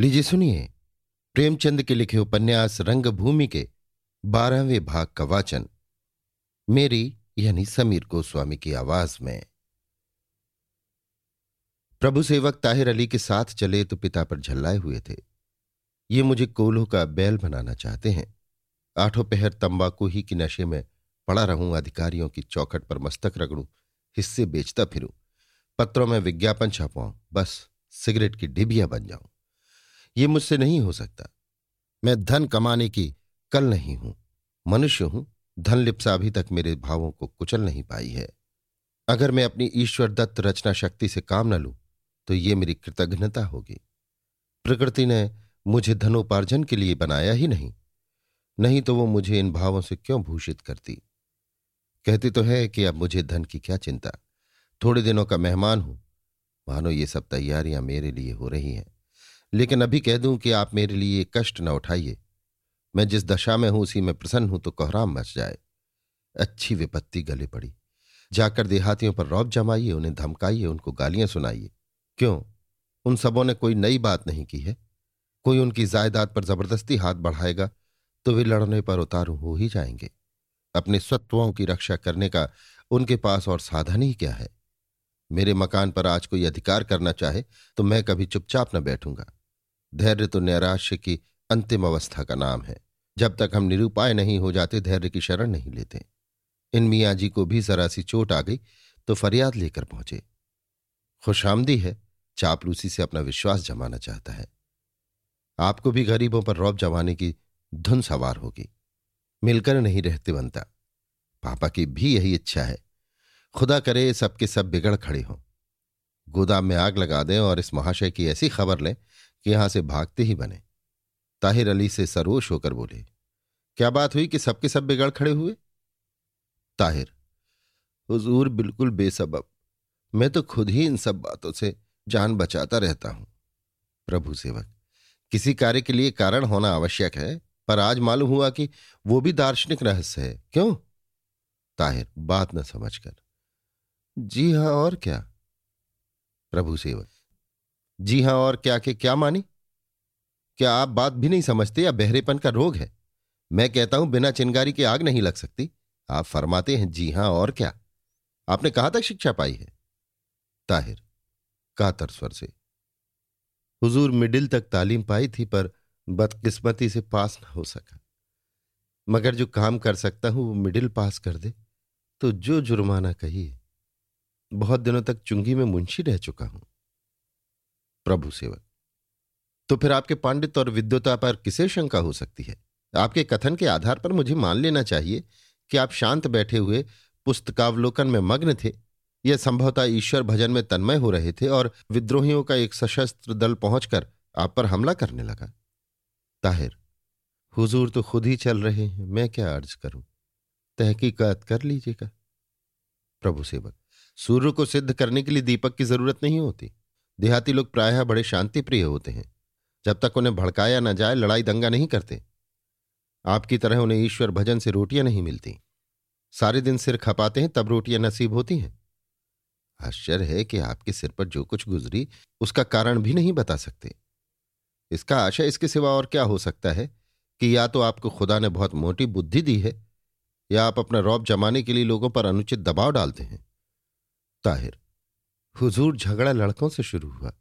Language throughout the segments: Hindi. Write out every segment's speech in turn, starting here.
लीजिए सुनिए। प्रेमचंद के लिखे उपन्यास रंगभूमि के बारहवें भाग का वाचन, मेरी यानी समीर गोस्वामी की आवाज़ में। प्रभु सेवक ताहिर अली के साथ चले तो पिता पर झल्लाए हुए थे। ये मुझे कोल्हों का बैल बनाना चाहते हैं। आठों पहर तंबाकू ही के नशे में पड़ा रहूँ, अधिकारियों की चौखट पर मस्तक रगड़ूं, हिस्से बेचता फिरूं, पत्रों में विज्ञापन छापाऊं बस सिगरेट की डिबिया बन जाऊँ। ये मुझसे नहीं हो सकता। मैं धन कमाने की कल नहीं हूँ। मनुष्य हूँ, धन लिप्सा अभी तक मेरे भावों को कुचल नहीं पाई है। अगर मैं अपनी ईश्वर दत्त रचना शक्ति से काम न लूँ तो ये मेरी कृतघ्नता होगी। प्रकृति ने मुझे धनोपार्जन के लिए बनाया ही नहीं। नहीं तो वो मुझे इन भावों से क्यों भूषित करती? कहती तो है कि अब मुझे धन की क्या चिंता। थोड़े दिनों का मेहमान हूँ। मानो ये सब तैयारियाँ मेरे लिए हो रही हैं। लेकिन अभी कह दूँ कि आप मेरे लिए कष्ट न उठाइए। मैं जिस दशा में हूँ, उसी में प्रसन्न हूँ तो कोहराम मच जाए। अच्छी विपत्ति गले पड़ी। जाकर देहातियों पर रौब जमाइए, उन्हें धमकाइए, उनको गालियाँ सुनाइए। क्यों? उन सबों ने कोई नई बात नहीं की है। कोई उनकी जायदाद पर ज़बरदस्ती हाथ बढ़ाएगा तो वे लड़ने पर उतारू हो ही जाएँगे। अपने स्वत्वों की रक्षा करने का उनके पास और साधन ही क्या है? मेरे मकान पर आज कोई अधिकार करना चाहे तो मैं कभी चुपचाप न बैठूँगा। धैर्य तो नैराश्य की अंतिम अवस्था का नाम है। जब तक हम निरुपाय नहीं हो जाते, धैर्य की शरण नहीं लेते। इन मियाँ जी को भी जरा सी चोट आ गई तो फरियाद लेकर पहुँचे। खुशामदी है, चापलूसी से अपना विश्वास जमाना चाहता है। आपको भी गरीबों पर रौब जमाने की धुन सवार होगी। मिलकर नहीं रहते बनता। पापा की भी यही इच्छा है। खुदा करे सबके सब बिगड़ खड़े हों। गोदाम में आग लगा दें और इस महाशय की ऐसी खबर लें कि यहाँ से भागते ही बने। ताहिर अली से सरोश होकर बोले, क्या बात हुई कि सबके सब बिगड़ खड़े हुए? ताहिर, हुजूर बिल्कुल बेसबब। मैं तो खुद ही इन सब बातों से जान बचाता रहता हूँ। प्रभु सेवक, किसी कार्य के लिए कारण होना आवश्यक है, पर आज मालूम हुआ कि वो भी दार्शनिक रहस्य है। क्यों? ताहिर, बात न समझकर, जी हाँ, और क्या? प्रभु सेवक जी हाँ, और क्या, के क्या मानी? क्या आप बात भी नहीं समझते या बहरेपन का रोग है? मैं कहता हूँ, बिना चिंगारी की आग नहीं लग सकती। आप फरमाते हैं, जी हाँ, और क्या? आपने कहा तक शिक्षा पाई है? ताहिर, कातर स्वर से। हुजूर मिडिल तक तालीम पाई थी, पर बदकिस्मती से पास न हो सका। मगर जो काम कर सकता हूँ, वो मिडिल पास कर दे। तो जो जुर्माना कहिए। बहुत दिनों तक चुंगी में मुंशी रह चुका हूँ। प्रभु सेवक। तो फिर आपके पांडित और विद्वता पर किसे शंका हो सकती है? आपके कथन के आधार पर मुझे मान लेना चाहिए कि आप शांत बैठे हुए पुस्तकावलोकन में मग्न थे। यह संभवतः ईश्वर भजन में तन्मय हो रहे थे और विद्रोहियों का एक सशस्त्र दल पहुंचकर आप पर हमला करने लगा। ताहिर, हुजूर तो खुद ही चल रहे हैं, मैं क्या अर्ज़ करूँ? तहकीकात कर लीजिएगा। प्रभु सेवक, सूर्य को सिद्ध करने के लिए दीपक की ज़रूरत नहीं होती। देहाती लोग प्रायः बड़े शांति प्रिय होते हैं। जब तक उन्हें भड़काया न जाए, लड़ाई दंगा नहीं करते। आपकी तरह उन्हें ईश्वर भजन से रोटियाँ नहीं मिलती। सारे दिन सिर खपाते हैं, तब रोटियाँ नसीब होती हैं। आश्चर्य है कि आपके सिर पर जो कुछ गुजरी, उसका कारण भी नहीं बता सकते। इसका आशय इसके सिवा और क्या हो सकता है कि या तो आपको खुदा ने बहुत मोटी बुद्धि दी है, या आप अपना रौब जमाने के लिए लोगों पर अनुचित दबाव डालते हैं। ताहिर हुजूर झगड़ा लड़कों से शुरू हुआ।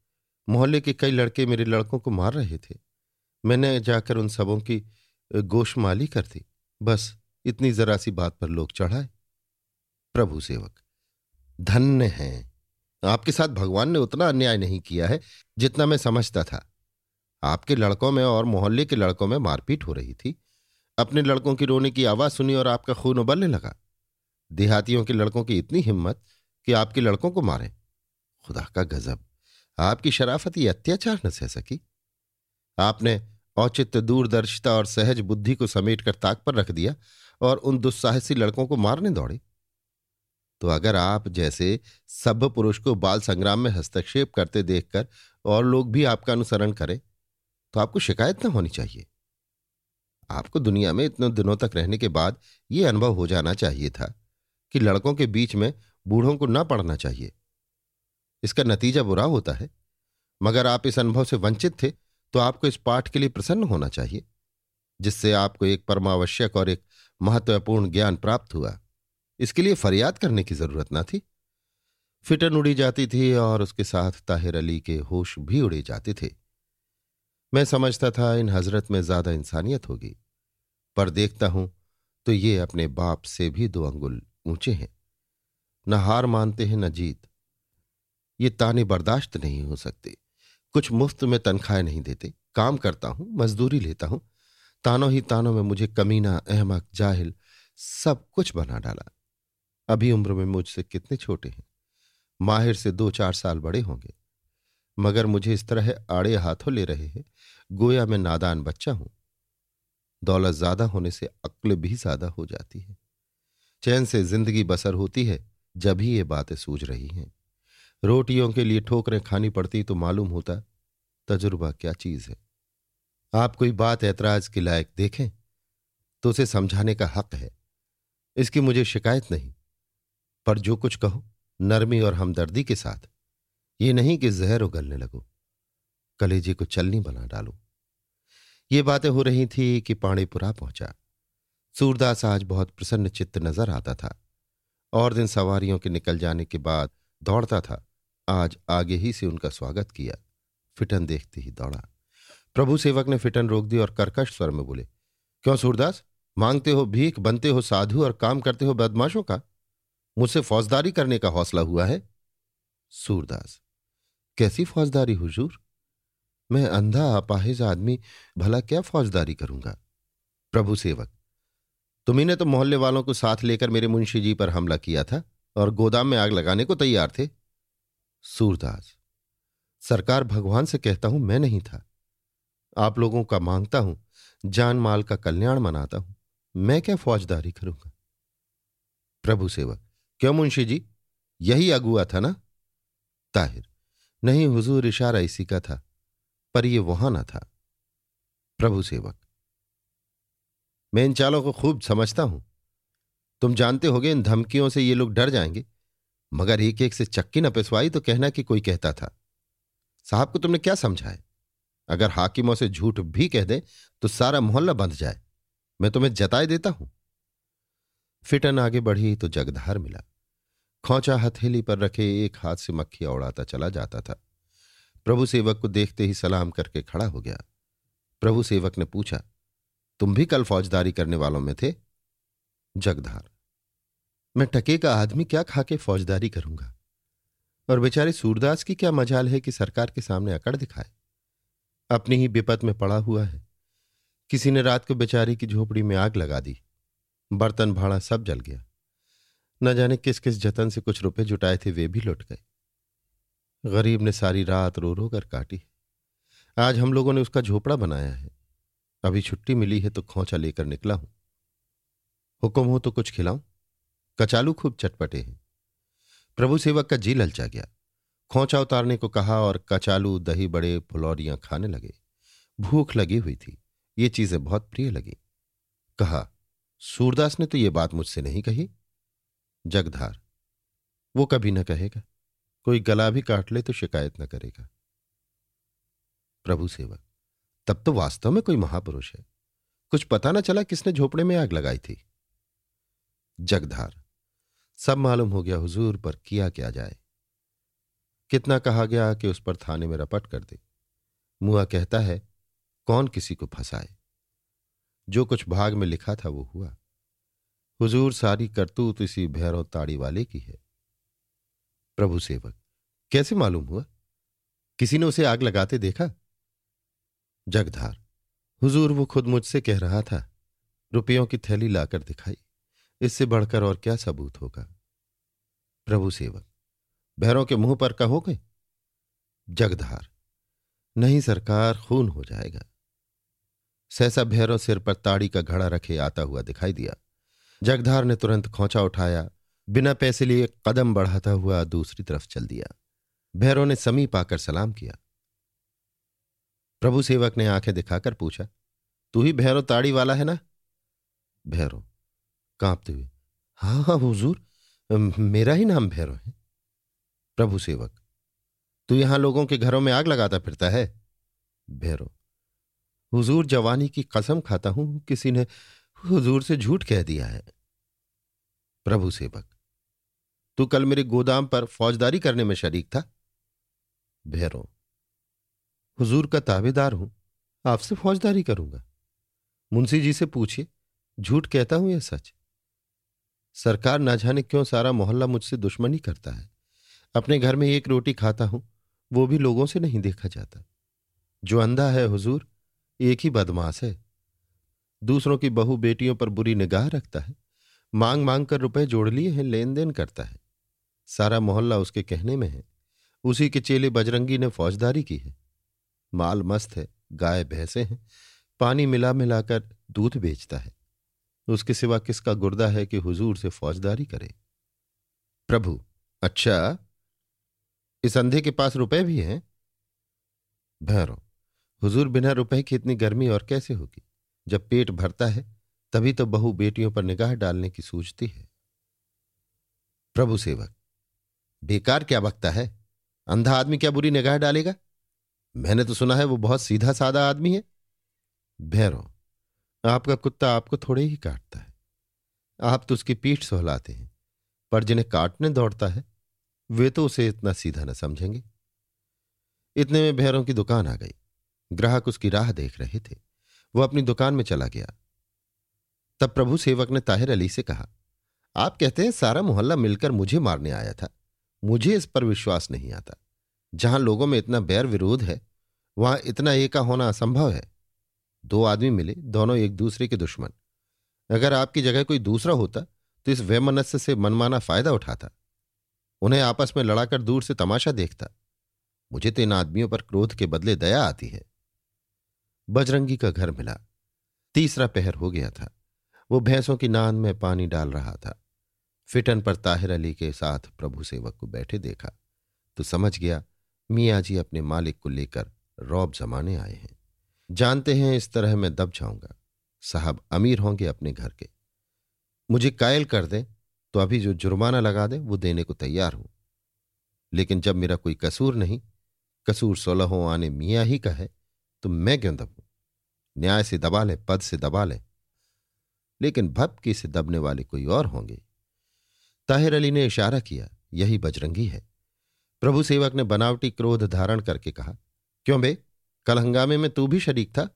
मोहल्ले के कई लड़के मेरे लड़कों को मार रहे थे। मैंने जाकर उन सबों की गोशमाली कर दी। बस, इतनी जरा सी बात पर लोग चढ़ाए। प्रभु सेवक, धन्य हैं। आपके साथ भगवान ने उतना अन्याय नहीं किया है जितना मैं समझता था। आपके लड़कों में और मोहल्ले के लड़कों में मारपीट हो रही थी। अपने लड़कों की रोने की आवाज़ सुनी और आपका खून उबलने लगा। देहातियों के लड़कों की इतनी हिम्मत कि आपके लड़कों को मारें। खुदा का गजब। आपकी शराफत ये अत्याचार न सह सकी। आपने औचित्य, दूरदर्शिता और सहज बुद्धि को समेट कर ताक पर रख दिया और उन दुस्साहसी लड़कों को मारने दौड़े। तो अगर आप जैसे सभ्य पुरुष को बाल संग्राम में हस्तक्षेप करते देखकर और लोग भी आपका अनुसरण करें तो आपको शिकायत न होनी चाहिए। आपको दुनिया में इतने दिनों तक रहने के बाद यह अनुभव हो जाना चाहिए था कि लड़कों के बीच में बूढ़ों को न पढ़ना चाहिए। इसका नतीजा बुरा होता है। मगर आप इस अनुभव से वंचित थे तो आपको इस पाठ के लिए प्रसन्न होना चाहिए, जिससे आपको एक परमावश्यक और एक महत्वपूर्ण ज्ञान प्राप्त हुआ। इसके लिए फरियाद करने की ज़रूरत ना थी। फिटन उड़ी जाती थी और उसके साथ ताहिर अली के होश भी उड़े जाते थे। मैं समझता था इन हज़रत में ज़्यादा इंसानियत होगी, पर देखता हूँ तो ये अपने बाप से भी दो अंगुल ऊँचे हैं। न हार मानते हैं, न जीत। ये ताने बर्दाश्त नहीं हो सकते। कुछ मुफ़्त में तनख्वाहें नहीं देते। काम करता हूँ, मजदूरी लेता हूँ। तानों ही तानों में मुझे कमीना, अहमक, जाहिल सब कुछ बना डाला। अभी उम्र में मुझसे कितने छोटे हैं? माहिर से दो चार साल बड़े होंगे। मगर मुझे इस तरह आड़े हाथों ले रहे हैं। गोया मैं नादान बच्चा हूँ। दौलत ज़्यादा होने से अक्ल भी ज़्यादा हो जाती है। चैन से ज़िंदगी बसर होती है, जब ही ये बातें सूझ रही हैं। रोटियों के लिए ठोकरें खानी पड़ती तो मालूम होता, तजुर्बा क्या चीज़ है। आप कोई बात ऐतराज के लायक देखें तो उसे समझाने का हक है। इसकी मुझे शिकायत नहीं, पर जो कुछ कहो, नरमी और हमदर्दी के साथ, ये नहीं कि जहर उगलने लगो। कलेजी को चलनी बना डालो। ये बातें हो रही थी कि पाणीपुरा पहुँचा। सूरदास आज बहुत प्रसन्न चित्त नज़र आता था, और दिन सवारियों के निकल जाने के बाद दौड़ता था। आज आगे ही से उनका स्वागत किया। फिटन देखते ही दौड़ा। प्रभु सेवक ने फिटन रोक दी और कर्कश स्वर में बोले, क्यों सूरदास? मांगते हो भीख, बनते हो साधु और काम करते हो बदमाशों का? मुझसे फौजदारी करने का हौसला हुआ है? सूरदास, कैसी फौजदारी हुजूर? मैं अंधा, अपाहिज आदमी, भला क्या फौजदारी करूँगा? प्रभु सेवक तुम्ही तो मोहल्ले वालों को साथ लेकर मेरे मुंशी जी पर हमला किया था और गोदाम में आग लगाने को तैयार थे। सूरदास, सरकार भगवान से कहता हूँ मैं नहीं था। आप लोगों का माँगता हूँ, जान माल का कल्याण मनाता हूँ, मैं क्या फौजदारी करूँगा? प्रभु सेवक, क्यों मुंशी जी? यही अगुआ था ना? ताहिर, नहीं हुजूर इशारा इसी का था, पर यह वहाँ ना था। प्रभु सेवक, मैं इन चालों को खूब समझता हूँ। तुम जानते होगे इन धमकियों से ये लोग डर जाएँगे। मगर एक एक से चक्की न पिसवाई तो कहना कि कोई कहता था। साहब को तुमने क्या समझाए अगर हाकिमों से झूठ भी कह दे तो सारा मोहल्ला बंध जाए। मैं तुम्हें जताए देता हूँ। फिटन आगे बढ़ी तो जगधार मिला। खोचा हथेली पर रखे एक हाथ से मक्खिया उड़ाता चला जाता था। प्रभु सेवक को देखते ही सलाम करके खड़ा हो गया। प्रभु सेवक ने पूछा, तुम भी कल फौजदारी करने वालों में थे? जगधार मैं टके का आदमी क्या खा के फौजदारी करूँगा? और बेचारे सूरदास की क्या मजाल है कि सरकार के सामने अकड़ दिखाए? अपनी ही विपत में पड़ा हुआ है। किसी ने रात को बेचारी की झोपड़ी में आग लगा दी। बर्तन भाड़ा सब जल गया। न जाने किस किस जतन से कुछ रुपए जुटाए थे, वे भी लुट गए। गरीब ने सारी रात रो रो कर काटी। आज हम लोगों ने उसका झोपड़ा बनाया है। अभी छुट्टी मिली है तो खोचा लेकर निकला हूँ। हुक्म हो तो कुछ खिलाऊं? कचालू खूब चटपटे हैं। प्रभु सेवक का जी ललचा गया। खोचा उतारने को कहा और कचालू दही बड़े फुलौरियाँ खाने लगे। भूख लगी हुई थी। ये चीज़ें बहुत प्रिय लगी। कहा, सूरदास ने तो ये बात मुझसे नहीं कही? जगधार, वो कभी न कहेगा। कोई गला भी काट ले तो शिकायत न करेगा। प्रभु सेवक, तब तो वास्तव में कोई महापुरुष है। कुछ पता न चला किसने झोपड़े में आग लगाई थी? जगधार सब मालूम हो गया हुजूर पर किया क्या जाए। कितना कहा गया कि उस पर थाने में रपट कर दे। मुआ कहता है, कौन किसी को फंसाए? जो कुछ भाग में लिखा था वो हुआ। हुजूर सारी करतूत इसी भैरव ताड़ी वाले की है। प्रभु सेवक, कैसे मालूम हुआ? किसी ने उसे आग लगाते देखा? जगधार, हुजूर वो खुद मुझसे कह रहा था, रुपयों की थैली लाकर दिखाई। इससे बढ़कर और क्या सबूत होगा? प्रभु सेवक, भैरों के मुँह पर कहोगे? जगधार, नहीं सरकार खून हो जाएगा। सहसा भैरव सिर पर ताड़ी का घड़ा रखे आता हुआ दिखाई दिया। जगधार ने तुरंत खोचा उठाया, बिना पैसे लिए कदम बढ़ाता हुआ दूसरी तरफ़ चल दिया। भैरव ने समीप आकर सलाम किया। प्रभु सेवक ने आँखें दिखाकर पूछा, तू ही भैरव ताड़ी वाला है ना? भैरव कांपते हुए। हाँ हाँ हुजूर मेरा ही नाम भैरव है। प्रभु सेवक, तू यहाँ लोगों के घरों में आग लगाता फिरता है? भैरव, हुजूर जवानी की कसम खाता हूँ, किसी ने हुजूर से झूठ कह दिया है। प्रभु सेवक, तू कल मेरे गोदाम पर फौजदारी करने में शरीक था? भैरव, हुजूर का ताबेदार हूँ, आपसे फौजदारी करूँगा। मुंशी जी से पूछिए, झूठ कहता हूँ या सच? सरकार ना जाने क्यों सारा मोहल्ला मुझसे दुश्मनी करता है? अपने घर में एक रोटी खाता हूँ, वो भी लोगों से नहीं देखा जाता। जो अंधा है हुजूर, एक ही बदमाश है। दूसरों की बहु बेटियों पर बुरी निगाह रखता है, मांग मांग कर रुपए जोड़ लिए हैं लेन देन करता है। सारा मोहल्ला उसके कहने में है, उसी के चेले बजरंगी ने फौजदारी की है। माल मस्त है, गाय भैंसे हैं, पानी मिला मिलाकर दूध बेचता है। उसके सिवा किसका गुर्दा है कि हुजूर से फौजदारी करे? प्रभु अच्छा इस अंधे के पास रुपए भी हैं? भैरव हुजूर बिना रुपए की इतनी गर्मी और कैसे होगी? जब पेट भरता है, तभी तो बहु बेटियों पर निगाह डालने की सूझती है। प्रभु सेवक, बेकार क्या बकता है? अंधा आदमी क्या बुरी निगाह डालेगा? मैंने तो सुना है वो बहुत सीधा सादा आदमी है। भैरव आपका कुत्ता आपको थोड़े ही काटता है। आप तो उसकी पीठ सहलाते हैं, पर जिन्हें काटने दौड़ता है, वे तो उसे इतना सीधा न समझेंगे। इतने में भैरों की दुकान आ गई। ग्राहक उसकी राह देख रहे थे। वो अपनी दुकान में चला गया। तब प्रभु सेवक ने ताहिर अली से कहा, आप कहते हैं सारा मोहल्ला मिलकर मुझे मारने आया था। मुझे इस पर विश्वास नहीं आता। जहाँ लोगों में इतना बैर विरोध है, वहाँ इतना एका होना असंभव है। दो आदमी मिले, दोनों एक दूसरे के दुश्मन। अगर आपकी जगह कोई दूसरा होता तो इस वैमनस्य से मनमाना फ़ायदा उठाता। उन्हें आपस में लड़ाकर दूर से तमाशा देखता। मुझे तो इन आदमियों पर क्रोध के बदले दया आती है। बजरंगी का घर मिला। तीसरा पहर हो गया था। वो भैंसों की नान में पानी डाल रहा था। फिटन पर ताहिर अली के साथ प्रभु सेवक को बैठे देखा। तो समझ गया, मियाँ जी अपने मालिक को लेकर रौब जमाने आए हैं। जानते हैं इस तरह मैं दब जाऊँगा। साहब अमीर होंगे अपने घर के। मुझे कायल कर दें तो अभी जो जुर्माना लगा दें, वो देने को तैयार हूँ। लेकिन जब मेरा कोई कसूर नहीं, कसूर सोलहों आने मियाँ ही का है तो मैं क्यों दबूं? न्याय से दबा लें, पद से दबा लें। लेकिन भपकी से दबने वाले कोई और होंगे। ताहिर अली ने इशारा किया, यही बजरंगी है। प्रभु सेवक ने बनावटी क्रोध धारण करके कहा, क्यों बे? कल हंगामे में तू भी शरीक था?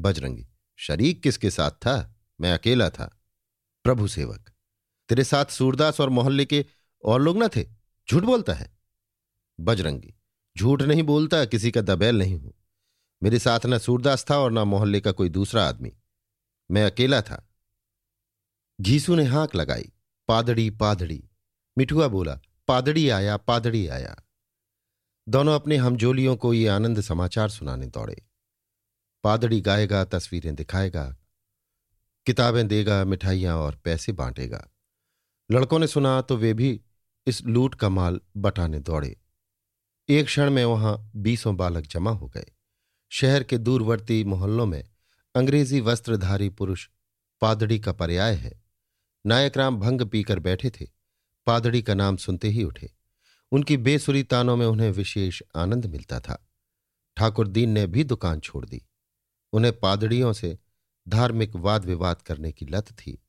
बजरंगी, शरीक किसके साथ था? मैं अकेला था। प्रभु सेवक, तेरे साथ सूरदास और मोहल्ले के और लोग ना थे? झूठ बोलता है? बजरंगी, झूठ नहीं बोलता, किसी का दबैल नहीं हूँ। मेरे साथ ना सूरदास था और ना मोहल्ले का कोई दूसरा आदमी। मैं अकेला था। घीसू ने हाँक लगाई, पादड़ी पादड़ी। मिठुआ बोला, पादड़ी आया पादड़ी आया। दोनों अपने हमजोलियों को ये आनंद समाचार सुनाने दौड़े। पादड़ी गाएगा, तस्वीरें दिखाएगा, किताबें देगा, मिठाइयाँ और पैसे बांटेगा। लड़कों ने सुना तो वे भी इस लूट का माल बटाने दौड़े। एक क्षण में वहाँ बीसों बालक जमा हो गए। शहर के दूरवर्ती मोहल्लों में अंग्रेज़ी वस्त्रधारी पुरुष पादड़ी का पर्याय है। नायक राम भंग पीकर बैठे थे। पादड़ी का नाम सुनते ही उठे। उनकी बेसुरी तानों में उन्हें विशेष आनंद मिलता था। ठाकुर दीन ने भी दुकान छोड़ दी। उन्हें पादड़ियों से धार्मिक वाद विवाद करने की लत थी।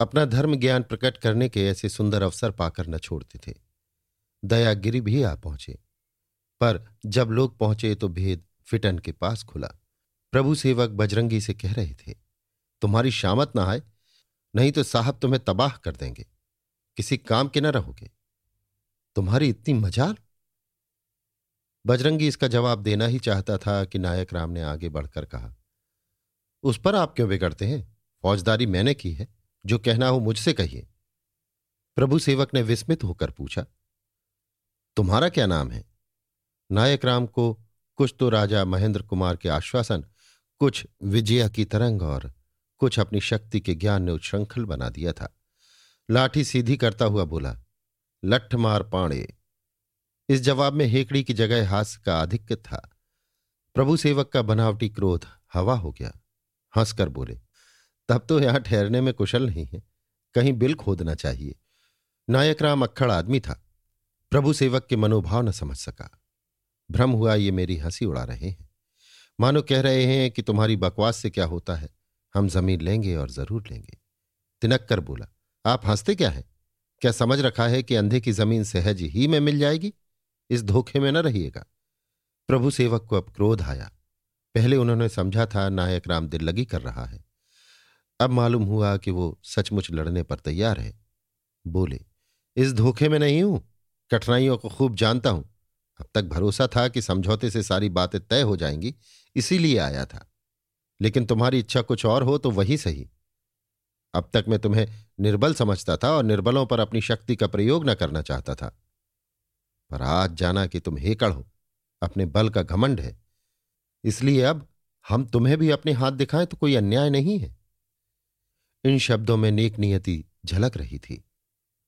अपना धर्म ज्ञान प्रकट करने के ऐसे सुंदर अवसर पाकर न छोड़ते थे। दयागिरी भी आ पहुँचे। पर जब लोग पहुँचे तो भेद फिटन के पास खुला। प्रभु सेवक बजरंगी से कह रहे थे, तुम्हारी शामत ना आए, नहीं तो साहब तुम्हें तबाह कर देंगे। किसी काम के न रहोगे। तुम्हारी इतनी मजाल? बजरंगी इसका जवाब देना ही चाहता था कि नायक राम ने आगे बढ़कर कहा, उस पर आप क्यों बिगड़ते हैं? फौजदारी मैंने की है, जो कहना हो मुझसे कहिए। प्रभु सेवक ने विस्मित होकर पूछा, तुम्हारा क्या नाम है? नायक राम को, कुछ तो राजा महेंद्र कुमार के आश्वासन, कुछ विजया की तरंग और कुछ अपनी शक्ति के ज्ञान ने उच्छृंखल बना दिया था। लाठी सीधी करता हुआ बोला लठ मार पाणे। इस जवाब में हेकड़ी की जगह हास्य का आधिक्य था। प्रभु सेवक का बनावटी क्रोध हवा हो गया। हंसकर बोले, तब तो यहाँ ठहरने में कुशल नहीं है। कहीं बिल खोदना चाहिए। नायक राम अक्खड़ आदमी था। प्रभु सेवक के मनोभाव न समझ सका। भ्रम हुआ ये मेरी हँसी उड़ा रहे हैं। मानो कह रहे हैं कि तुम्हारी बकवास से क्या होता है? हम ज़मीन लेंगे और ज़रूर लेंगे। तिनक कर बोला, आप हँसते क्या है? क्या समझ रखा है कि अंधे की ज़मीन सहज ही में मिल जाएगी? इस धोखे में न रहिएगा। प्रभु सेवक को अब क्रोध आया। पहले उन्होंने समझा था, नायक राम दिल लगी कर रहा है। अब मालूम हुआ कि वो सचमुच लड़ने पर तैयार है। बोले, इस धोखे में नहीं हूँ। कठिनाइयों को खूब जानता हूँ। अब तक भरोसा था कि समझौते से सारी बातें तय हो जाएँगी, इसीलिए आया था। लेकिन तुम्हारी इच्छा कुछ और हो तो वही सही। अब तक मैं तुम्हें निर्बल समझता था और निर्बलों पर अपनी शक्ति का प्रयोग न करना चाहता था। पर आज जाना कि तुम हेकड़ हो, अपने बल का घमंड है। इसलिए अब हम तुम्हें भी अपने हाथ दिखाएँ तो कोई अन्याय नहीं है। इन शब्दों में नेक नियति झलक रही थी।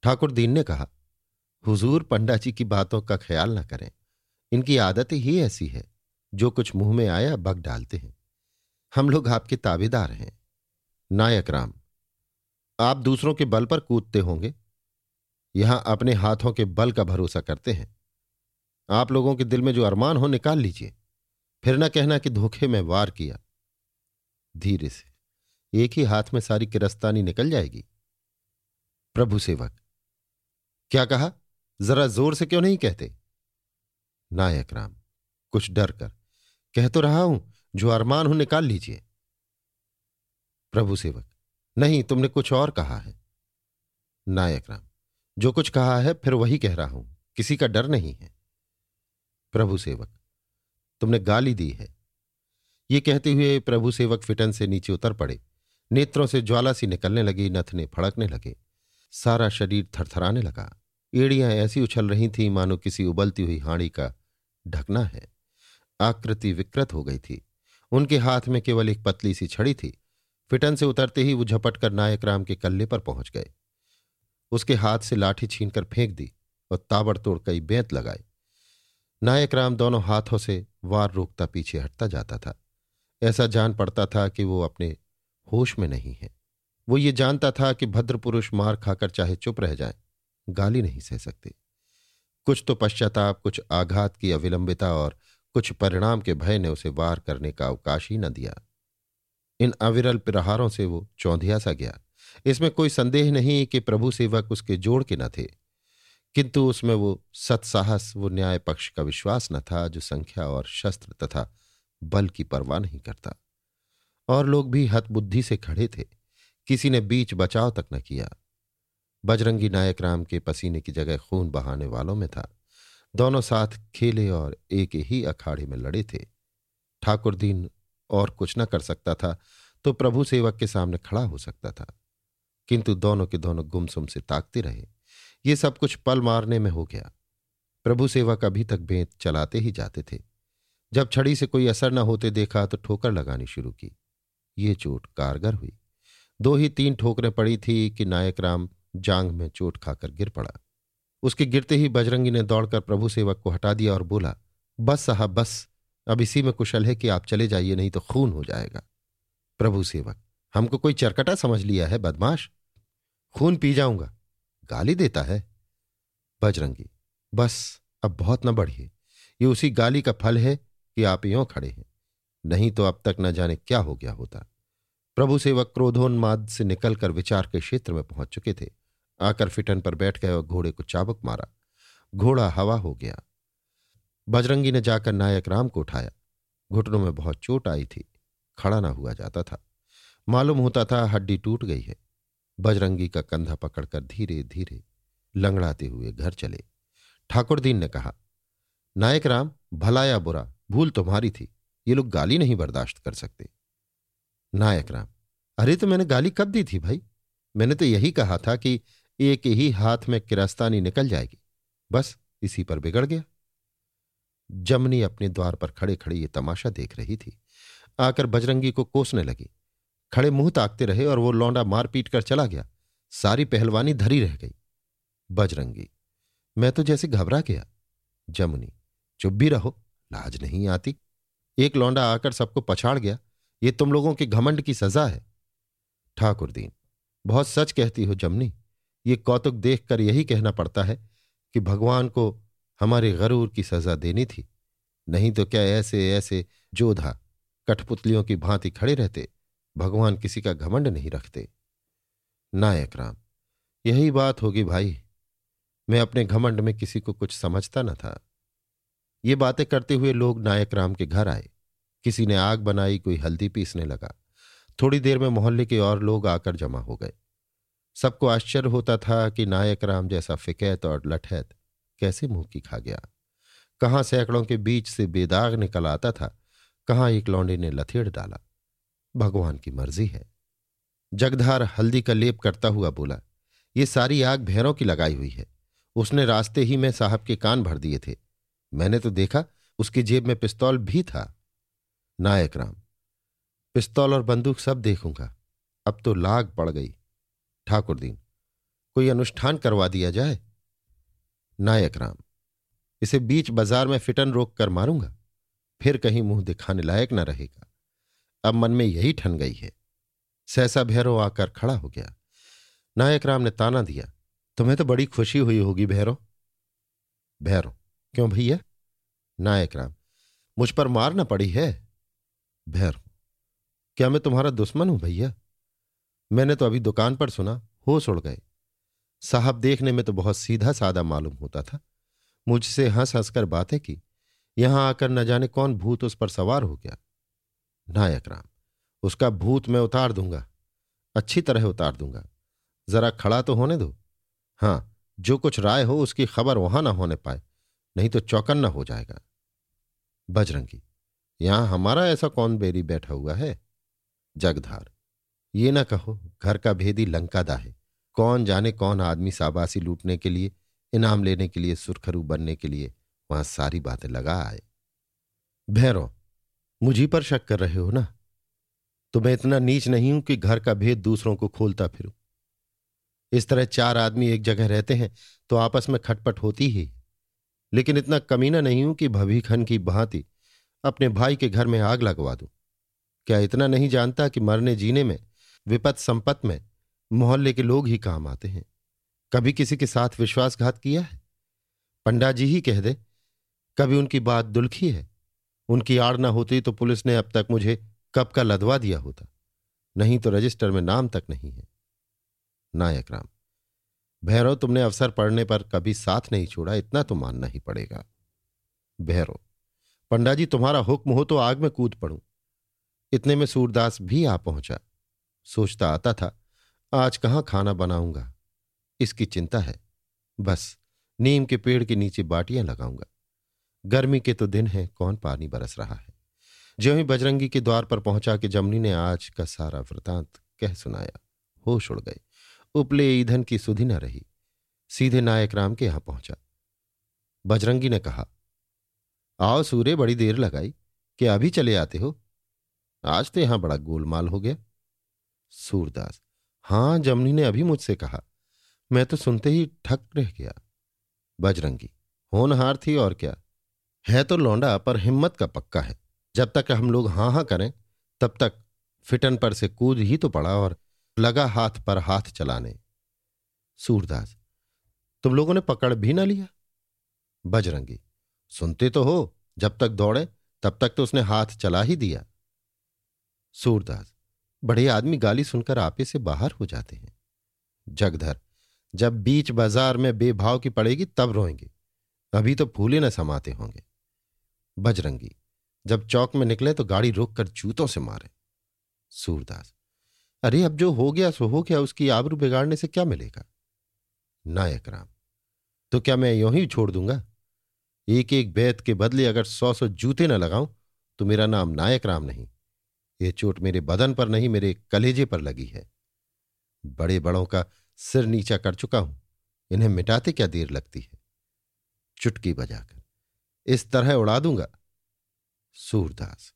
ठाकुर दीन ने कहा, हुजूर पंडा जी की बातों का ख्याल न करें। इनकी आदत ही ऐसी है, जो कुछ मुँह में आया बग डालते हैं। हम लोग आपके ताबेदार हैं। नायक राम आप दूसरों के बल पर कूदते होंगे। यहाँ अपने हाथों के बल का भरोसा करते हैं। आप लोगों के दिल में जो अरमान हो, निकाल लीजिए। फिर न कहना कि धोखे में वार किया। धीरे से। एक ही हाथ में सारी किरस्तानी निकल जाएगी। प्रभु सेवक, क्या कहा? जरा ज़ोर से क्यों नहीं कहते? नायक राम, कुछ डर कर। कह तो रहा हूँ, जो अरमान हो, निकाल लीजिए। प्रभु सेवक नहीं, तुमने कुछ और कहा है। नायक राम, जो कुछ कहा है, फिर वही कह रहा हूँ। किसी का डर नहीं है। प्रभु सेवक, तुमने गाली दी है। ये कहते हुए प्रभु सेवक फिटन से नीचे उतर पड़े। नेत्रों से ज्वाला सी निकलने लगी, नथने फड़कने लगे। सारा शरीर थरथराने लगा। एड़ियाँ ऐसी उछल रही थीं, मानो किसी उबलती हुई हाड़ी का ढकना है। आकृति विकृत हो गई थी। उनके हाथ में केवल एक पतली सी छड़ी थी। फिटन से उतरते ही वो झपट कर नायक राम के कल्ले पर पहुँच गए। उसके हाथ से लाठी छीनकर फेंक दी और ताबड़तोड़ कई बेंत लगाए। नायक राम दोनों हाथों से वार रोकता पीछे हटता जाता था। ऐसा जान पड़ता था कि वो अपने होश में नहीं है। वो ये जानता था कि भद्र पुरुष मार खाकर चाहे चुप रह जाए, गाली नहीं सह सकते। कुछ तो पश्चाताप, कुछ आघात की अविलंबिता और कुछ परिणाम के भय ने उसे वार करने का अवकाश ही न दिया। इन अविरल प्रहारों से वो चौंधिया सा गया। इसमें कोई संदेह नहीं कि प्रभु सेवक उसके जोड़ के न थे। किंतु उसमें वो सत्साहस, वो न्याय पक्ष का विश्वास न था जो संख्या और शस्त्र तथा बल की परवाह नहीं करता। और लोग भी हतबुद्धि से खड़े थे। किसी ने बीच बचाव तक न किया। बजरंगी नायक राम के पसीने की जगह खून बहाने वालों में था। दोनों साथ खेले और एक ही अखाड़े में लड़े थे। ठाकुर दीन और कुछ न कर सकता था तो प्रभु सेवक के सामने खड़ा हो सकता था। किंतु दोनों के दोनों गुमसुम से ताकते रहे। ये सब कुछ पल मारने में हो गया। प्रभु सेवक अभी तक बेंत चलाते ही जाते थे। जब छड़ी से कोई असर न होते देखा तो ठोकर लगानी शुरू की। ये चोट कारगर हुई। दो ही तीन ठोकरें पड़ी थी कि नायक राम जांग में चोट खाकर गिर पड़ा। उसके गिरते ही बजरंगी ने दौड़कर प्रभु सेवक को हटा दिया और बोला, बस साहब, बस। अब इसी में कुशल है कि आप चले जाइए, नहीं तो खून हो जाएगा। प्रभु सेवक, हमको कोई चरकटा समझ लिया है, बदमाश? खून पी जाऊँगा। गाली देता है। बजरंगी, बस, अब बहुत न बढ़िए। ये उसी गाली का फल है कि आप यों खड़े हैं। नहीं तो अब तक न जाने क्या हो गया होता। प्रभु सेवक क्रोधोन्माद से निकलकर विचार के क्षेत्र में पहुँच चुके थे। आकर फिटन पर बैठ गए और घोड़े को चाबुक मारा। घोड़ा हवा हो गया। बजरंगी ने जाकर नायक राम को उठाया। घुटनों में बहुत चोट आई थी। खड़ा ना हुआ जाता था। मालूम होता था हड्डी टूट गई है। बजरंगी का कंधा पकड़कर धीरे धीरे लंगड़ाते हुए घर चले। ठाकुरदीन ने कहा, नायक राम, भला या बुरा, भूल तुम्हारी थी। ये लोग गाली नहीं बर्दाश्त कर सकते। नायक राम, अरे तो मैंने गाली कब दी थी भाई? मैंने तो यही कहा था कि एक ही हाथ में किरास्तानी निकल जाएगी। बस इसी पर बिगड़ गया। जमनी अपने द्वार पर खड़े खड़े ये तमाशा देख रही थी। आकर बजरंगी को कोसने लगी। खड़े मुँह ताकते रहे और वो लौंडा मार पीट कर चला गया। सारी पहलवानी धरी रह गई। बजरंगी, मैं तो जैसे घबरा गया। जमुनी, चुप भी रहो, लाज नहीं आती। एक लौंडा आकर सबको पछाड़ गया। ये तुम लोगों के घमंड की सजा है। ठाकुर दीन, बहुत सच कहती हो जमनी। ये कौतुक देखकर यही कहना पड़ता है कि भगवान को हमारे गरूर की सजा देनी थी। नहीं तो क्या ऐसे ऐसे जोधा, कठपुतलियों की भांति खड़े रहते, भगवान किसी का घमंड नहीं रखते। नायक राम, यही बात होगी भाई। मैं अपने घमंड में किसी को कुछ समझता न था। ये बातें करते हुए लोग नायक राम के घर आए। किसी ने आग बनाई, कोई हल्दी पीसने लगा। थोड़ी देर में मोहल्ले के और लोग आकर जमा हो गए। सबको आश्चर्य होता था कि नायक राम जैसा फिकैत और लठैत कैसे मुँह की खा गया। कहाँ सैकड़ों के बीच से बेदाग निकल आता था, कहाँ एक लौंडे ने लथेड़ डाला। भगवान की मर्ज़ी है। जगधार हल्दी का लेप करता हुआ बोला, ये सारी आग भैरों की लगाई हुई है। उसने रास्ते ही में साहब के कान भर दिए थे। मैंने तो देखा, उसकी जेब में पिस्तौल भी था। नायक राम, पिस्तौल और बंदूक सब देखूँगा। अब तो लाग पड़ गई। ठाकुर दीन कोई अनुष्ठान करवा दिया जाए? नायक राम, इसे बीच बाज़ार में फिटन रोक कर मारूँगा, फिर कहीं मुँह दिखाने लायक न रहेगा। अब मन में यही ठन गई है। सहसा भैरव आकर खड़ा हो गया। नायक राम ने ताना दिया, तुम्हें तो बड़ी खुशी हुई होगी भैरव। भैरव, क्यों भैया? नायक राम, मुझ पर मार न पड़ी है। भैरव, क्या मैं तुम्हारा दुश्मन हूँ भैया? मैंने तो अभी दुकान पर सुना, होश उड़ गए। साहब देखने में तो बहुत सीधा सादा मालूम होता था। मुझसे हंस हंसकर बातें की। यहाँ आकर न जाने कौन भूत उस पर सवार हो गया। नायक राम उसका भूत मैं उतार दूँगा। अच्छी तरह उतार दूँगा। जरा खड़ा तो होने दो। हाँ, जो कुछ राय हो उसकी खबर वहाँ ना होने पाए, नहीं तो चौकन्ना हो जाएगा। बजरंगी, यहाँ हमारा ऐसा कौन बेरी बैठा हुआ है? जगधार, ये ना कहो, घर का भेदी लंकादा है। कौन जाने कौन आदमी साबासी लूटने के लिए, इनाम लेने के लिए, सुरखरू बनने के लिए, वहाँ सारी बातें लगा आए। भैरव मुझी पर शक कर रहे हो ना? तो मैं इतना नीच नहीं हूँ कि घर का भेद दूसरों को खोलता फिरूं। इस तरह चार आदमी एक जगह रहते हैं तो आपस में खटपट होती ही लेकिन इतना कमीना नहीं हूँ कि भवीखन की भांति अपने भाई के घर में आग लगवा दूँ। क्या इतना नहीं जानता कि मरने जीने में विपत संपत में मोहल्ले के लोग ही काम आते हैं। कभी किसी के साथ विश्वासघात किया है? पंडा जी ही कह दे, कभी उनकी बात दुलखी है? उनकी आड़ ना होती तो पुलिस ने अब तक मुझे कब का लदवा दिया होता। नहीं तो रजिस्टर में नाम तक नहीं है। नायक राम, भैरव तुमने अवसर पड़ने पर कभी साथ नहीं छोड़ा, इतना तो मानना ही पड़ेगा। भैरव पंडा जी तुम्हारा हुक्म हो तो आग में कूद पड़ू। इतने में सूरदास भी आ पहुँचा। सोचता आता था आज कहाँ खाना बनाऊँगा? इसकी चिंता है। बस, नीम के पेड़ के नीचे बाटियाँ लगाऊँगा। गर्मी के तो दिन है, कौन पानी बरस रहा है? जो ही बजरंगी के द्वार पर पहुँचा के जमनी ने आज का सारा वृतांत कह सुनाया, होश उड़ गए। उपले ईंधन की सुधि न रही। सीधे नायक राम के यहाँ पहुँचा। बजरंगी ने कहा, आओ सूर्य, बड़ी देर लगाई कि अभी चले आते हो? आज तो यहाँ बड़ा गोलमाल हो गया। सूरदास हाँ, जमनी ने अभी मुझसे कहा, मैं तो सुनते ही ठक रह गया। बजरंगी, होनहार थी और क्या? है तो लौंडा, पर हिम्मत का पक्का है। जब तक हम लोग हाँ हाँ करें, तब तक फिटन पर से कूद ही तो पड़ा और लगा हाथ पर हाथ चलाने। सूरदास, तुम लोगों ने पकड़ भी ना लिया? बजरंगी, सुनते तो हो, जब तक दौड़े, तब तक तो उसने हाथ चला ही दिया। सूरदास बड़े आदमी गाली सुनकर आपे से बाहर हो जाते हैं। जगधर, जब बीच बाज़ार में बेभाव की पड़ेगी तब रोएँगे। अभी तो फूले न समाते होंगे। बजरंगी, जब चौक में निकले तो गाड़ी रोककर जूतों से मारे। सूरदास, अरे अब जो हो गया सो हो गया, उसकी आबरू बिगाड़ने से क्या मिलेगा? नायक राम तो क्या मैं यूँ ही छोड़ दूँगा? एक एक बैत के बदले अगर सौ सौ जूते न लगाऊँ तो मेरा नाम नायक राम नहीं। ये चोट मेरे बदन पर नहीं, मेरे कलेजे पर लगी है। बड़े बड़ों का सिर नीचा कर चुका हूँ, इन्हें मिटाते क्या देर लगती है? चुटकी बजाकर, इस तरह उड़ा दूँगा? सूरदास,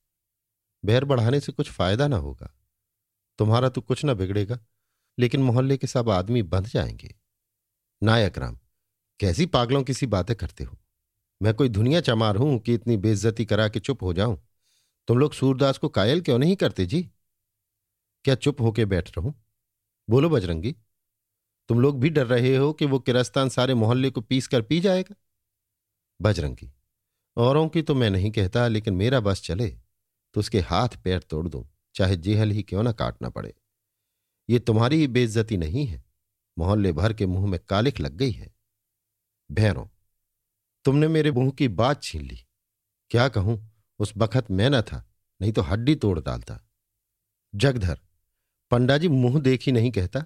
बैर बढ़ाने से कुछ फ़ायदा ना होगा। तुम्हारा तो कुछ ना बिगड़ेगा, लेकिन मोहल्ले के सब आदमी बंध जाएँगे। नायक राम, कैसी पागलों की सी बातें करते हो? मैं कोई दुनिया चमार हूँ कि इतनी बेइज्जती करा के चुप हो जाऊँ? तुम लोग सूरदास को कायल क्यों नहीं करते जी? क्या चुप होके बैठ रहूँ? बोलो बजरंगी। तुम लोग भी डर रहे हो कि वो किरस्तान सारे मोहल्ले को पीस कर पी जाएगा? बजरंगी, औरों की तो मैं नहीं कहता, लेकिन मेरा बस चले तो उसके हाथ पैर तोड़ दूँ, चाहे जेहल ही क्यों ना काटना पड़े। ये तुम्हारी ही बेइज्जती नहीं है। मोहल्ले भर के मुँह में कालिक लग गई है। भैरों तुमने मेरे मुँह की बात छीन ली। क्या कहूँ? उस बखत मैं न था, नहीं तो हड्डी तोड़ डालता। जगधर पंडा जी मुँह देखी नहीं कहता,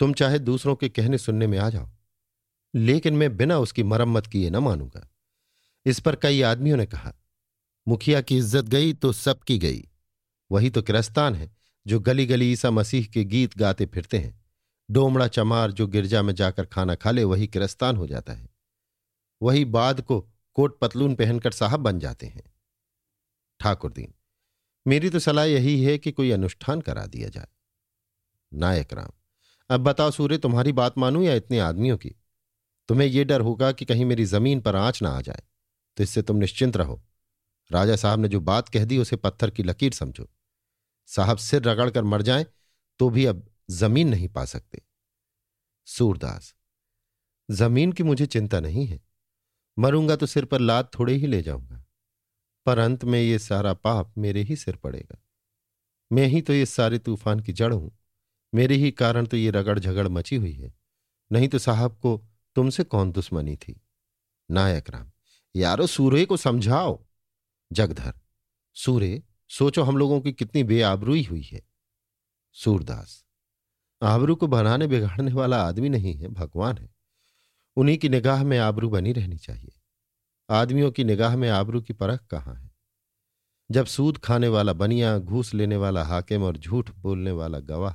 तुम चाहे दूसरों के कहने सुनने में आ जाओ, लेकिन मैं बिना उसकी मरम्मत किए न मानूँगा। इस पर कई आदमियों ने कहा, मुखिया की इज़्ज़त गई तो सबकी गई, वही तो किरस्तान है, जो गली गली ईसा मसीह के गीत गाते फिरते हैं। डोमड़ा चमार जो गिरजा में जाकर खाना खा ले, वही किरस्तान हो जाता है। वही बाद को कोट पतलून पहनकर साहब बन जाते हैं। ठाकुर दीन, मेरी तो सलाह यही है कि कोई अनुष्ठान करा दिया जाए। नायक राम, अब बताओ सूर्य, तुम्हारी बात मानूं या इतने आदमियों की? तुम्हें यह डर होगा कि कहीं मेरी ज़मीन पर आँच ना आ जाए तो इससे तुम निश्चिंत रहो। राजा साहब ने जो बात कह दी, उसे पत्थर की लकीर समझो। साहब सिर रगड़कर मर जाए तो भी अब ज़मीन नहीं पा सकते। सूरदास, ज़मीन की मुझे चिंता नहीं है। मरूँगा तो सिर पर लाद थोड़े ही ले जाऊँगा। पर अंत में ये सारा पाप मेरे ही सिर पड़ेगा। मैं ही तो इस सारे तूफ़ान की जड़ हूँ। मेरे ही कारण तो ये रगड़ झगड़ मची हुई है। नहीं तो साहब को तुमसे कौन दुश्मनी थी? नायक राम, यारो सूर्य को समझाओ। जगधर, सूर्य, सोचो हम लोगों की कितनी बेआबरूई हुई है। सूरदास, आबरू को बनाने बिगाड़ने वाला आदमी नहीं है, भगवान है। उन्हीं की निगाह में आबरू बनी रहनी चाहिए। आदमियों की निगाह में आबरू की परख कहाँ है? जब सूद खाने वाला बनिया, घूस लेने वाला हाकिम और झूठ बोलने वाला गवाह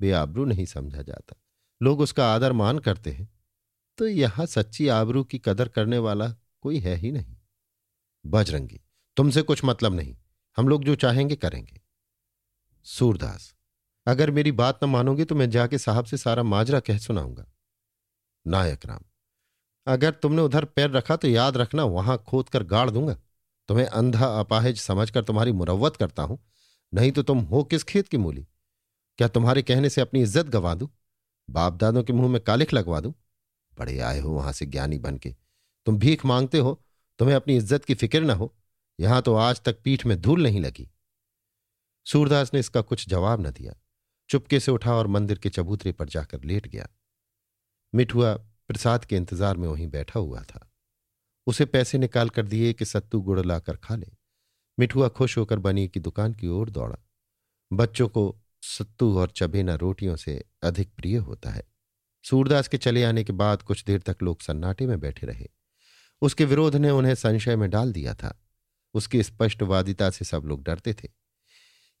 बेआबरू नहीं समझा जाता। लोग उसका आदर मान करते हैं। तो यहाँ सच्ची आबरू की कदर करने वाला कोई है ही नहीं। बजरंगी, तुमसे कुछ मतलब नहीं। हम लोग जो चाहेंगे करेंगे। सूरदास, अगर मेरी बात न मानोगे तो मैं जाके साहब से सारा माजरा कह सुनाऊँगा। नायक राम अगर तुमने उधर पैर रखा तो याद रखना, वहाँ खोद कर गाड़ दूँगा। तुम्हें अंधा अपाहिज समझकर तुम्हारी मुरवत करता हूँ। नहीं तो तुम हो किस खेत की मूली? क्या तुम्हारे कहने से अपनी इज़्ज़त गंवा दूँ? बाप दादों के मुँह में कालिख लगवा दूँ? बड़े आए हो वहाँ से ज्ञानी बन के। तुम भीख मांगते हो, तुम्हें अपनी इज़्ज़त की फ़िक्र न हो। यहाँ तो आज तक पीठ में धूल नहीं लगी। सूरदास ने इसका कुछ जवाब न दिया। चुपके से उठा और मंदिर के चबूतरे पर जाकर लेट गया। मिठुआ प्रसाद के इंतज़ार में वहीं बैठा हुआ था। उसे पैसे निकाल कर दिए कि सत्तू गुड़ लाकर खा ले। मिठुआ खुश होकर बनी की दुकान की ओर दौड़ा। बच्चों को सत्तू और चबेना रोटियों से अधिक प्रिय होता है। सूरदास के चले आने के बाद कुछ देर तक लोग सन्नाटे में बैठे रहे। उसके विरोध ने उन्हें संशय में डाल दिया था। उसकी स्पष्टवादिता से सब लोग डरते थे।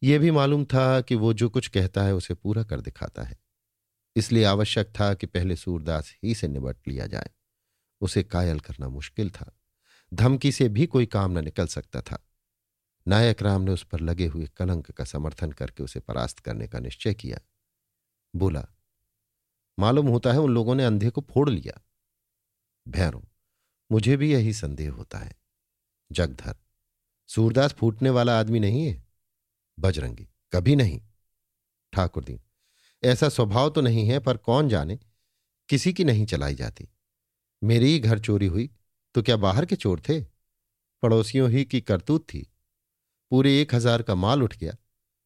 यह भी मालूम था कि वो जो कुछ कहता है उसे पूरा कर दिखाता है। इसलिए आवश्यक था कि पहले सूरदास ही से निबट लिया जाए। उसे कायल करना मुश्किल था। धमकी से भी कोई काम न निकल सकता था। नायक राम ने उस पर लगे हुए कलंक का समर्थन करके उसे परास्त करने का निश्चय किया। बोला, मालूम होता है उन लोगों ने अंधे को फोड़ लिया। भैरों, मुझे भी यही संदेह होता है। जगधर, सूरदास फूटने वाला आदमी नहीं है? बजरंगी, कभी नहीं। ठाकुर दीन ऐसा स्वभाव तो नहीं है, पर कौन जाने? किसी की नहीं चलाई जाती। मेरी ही घर चोरी हुई तो क्या बाहर के चोर थे? पड़ोसियों ही की करतूत थी। पूरे एक हज़ार का माल उठ गया,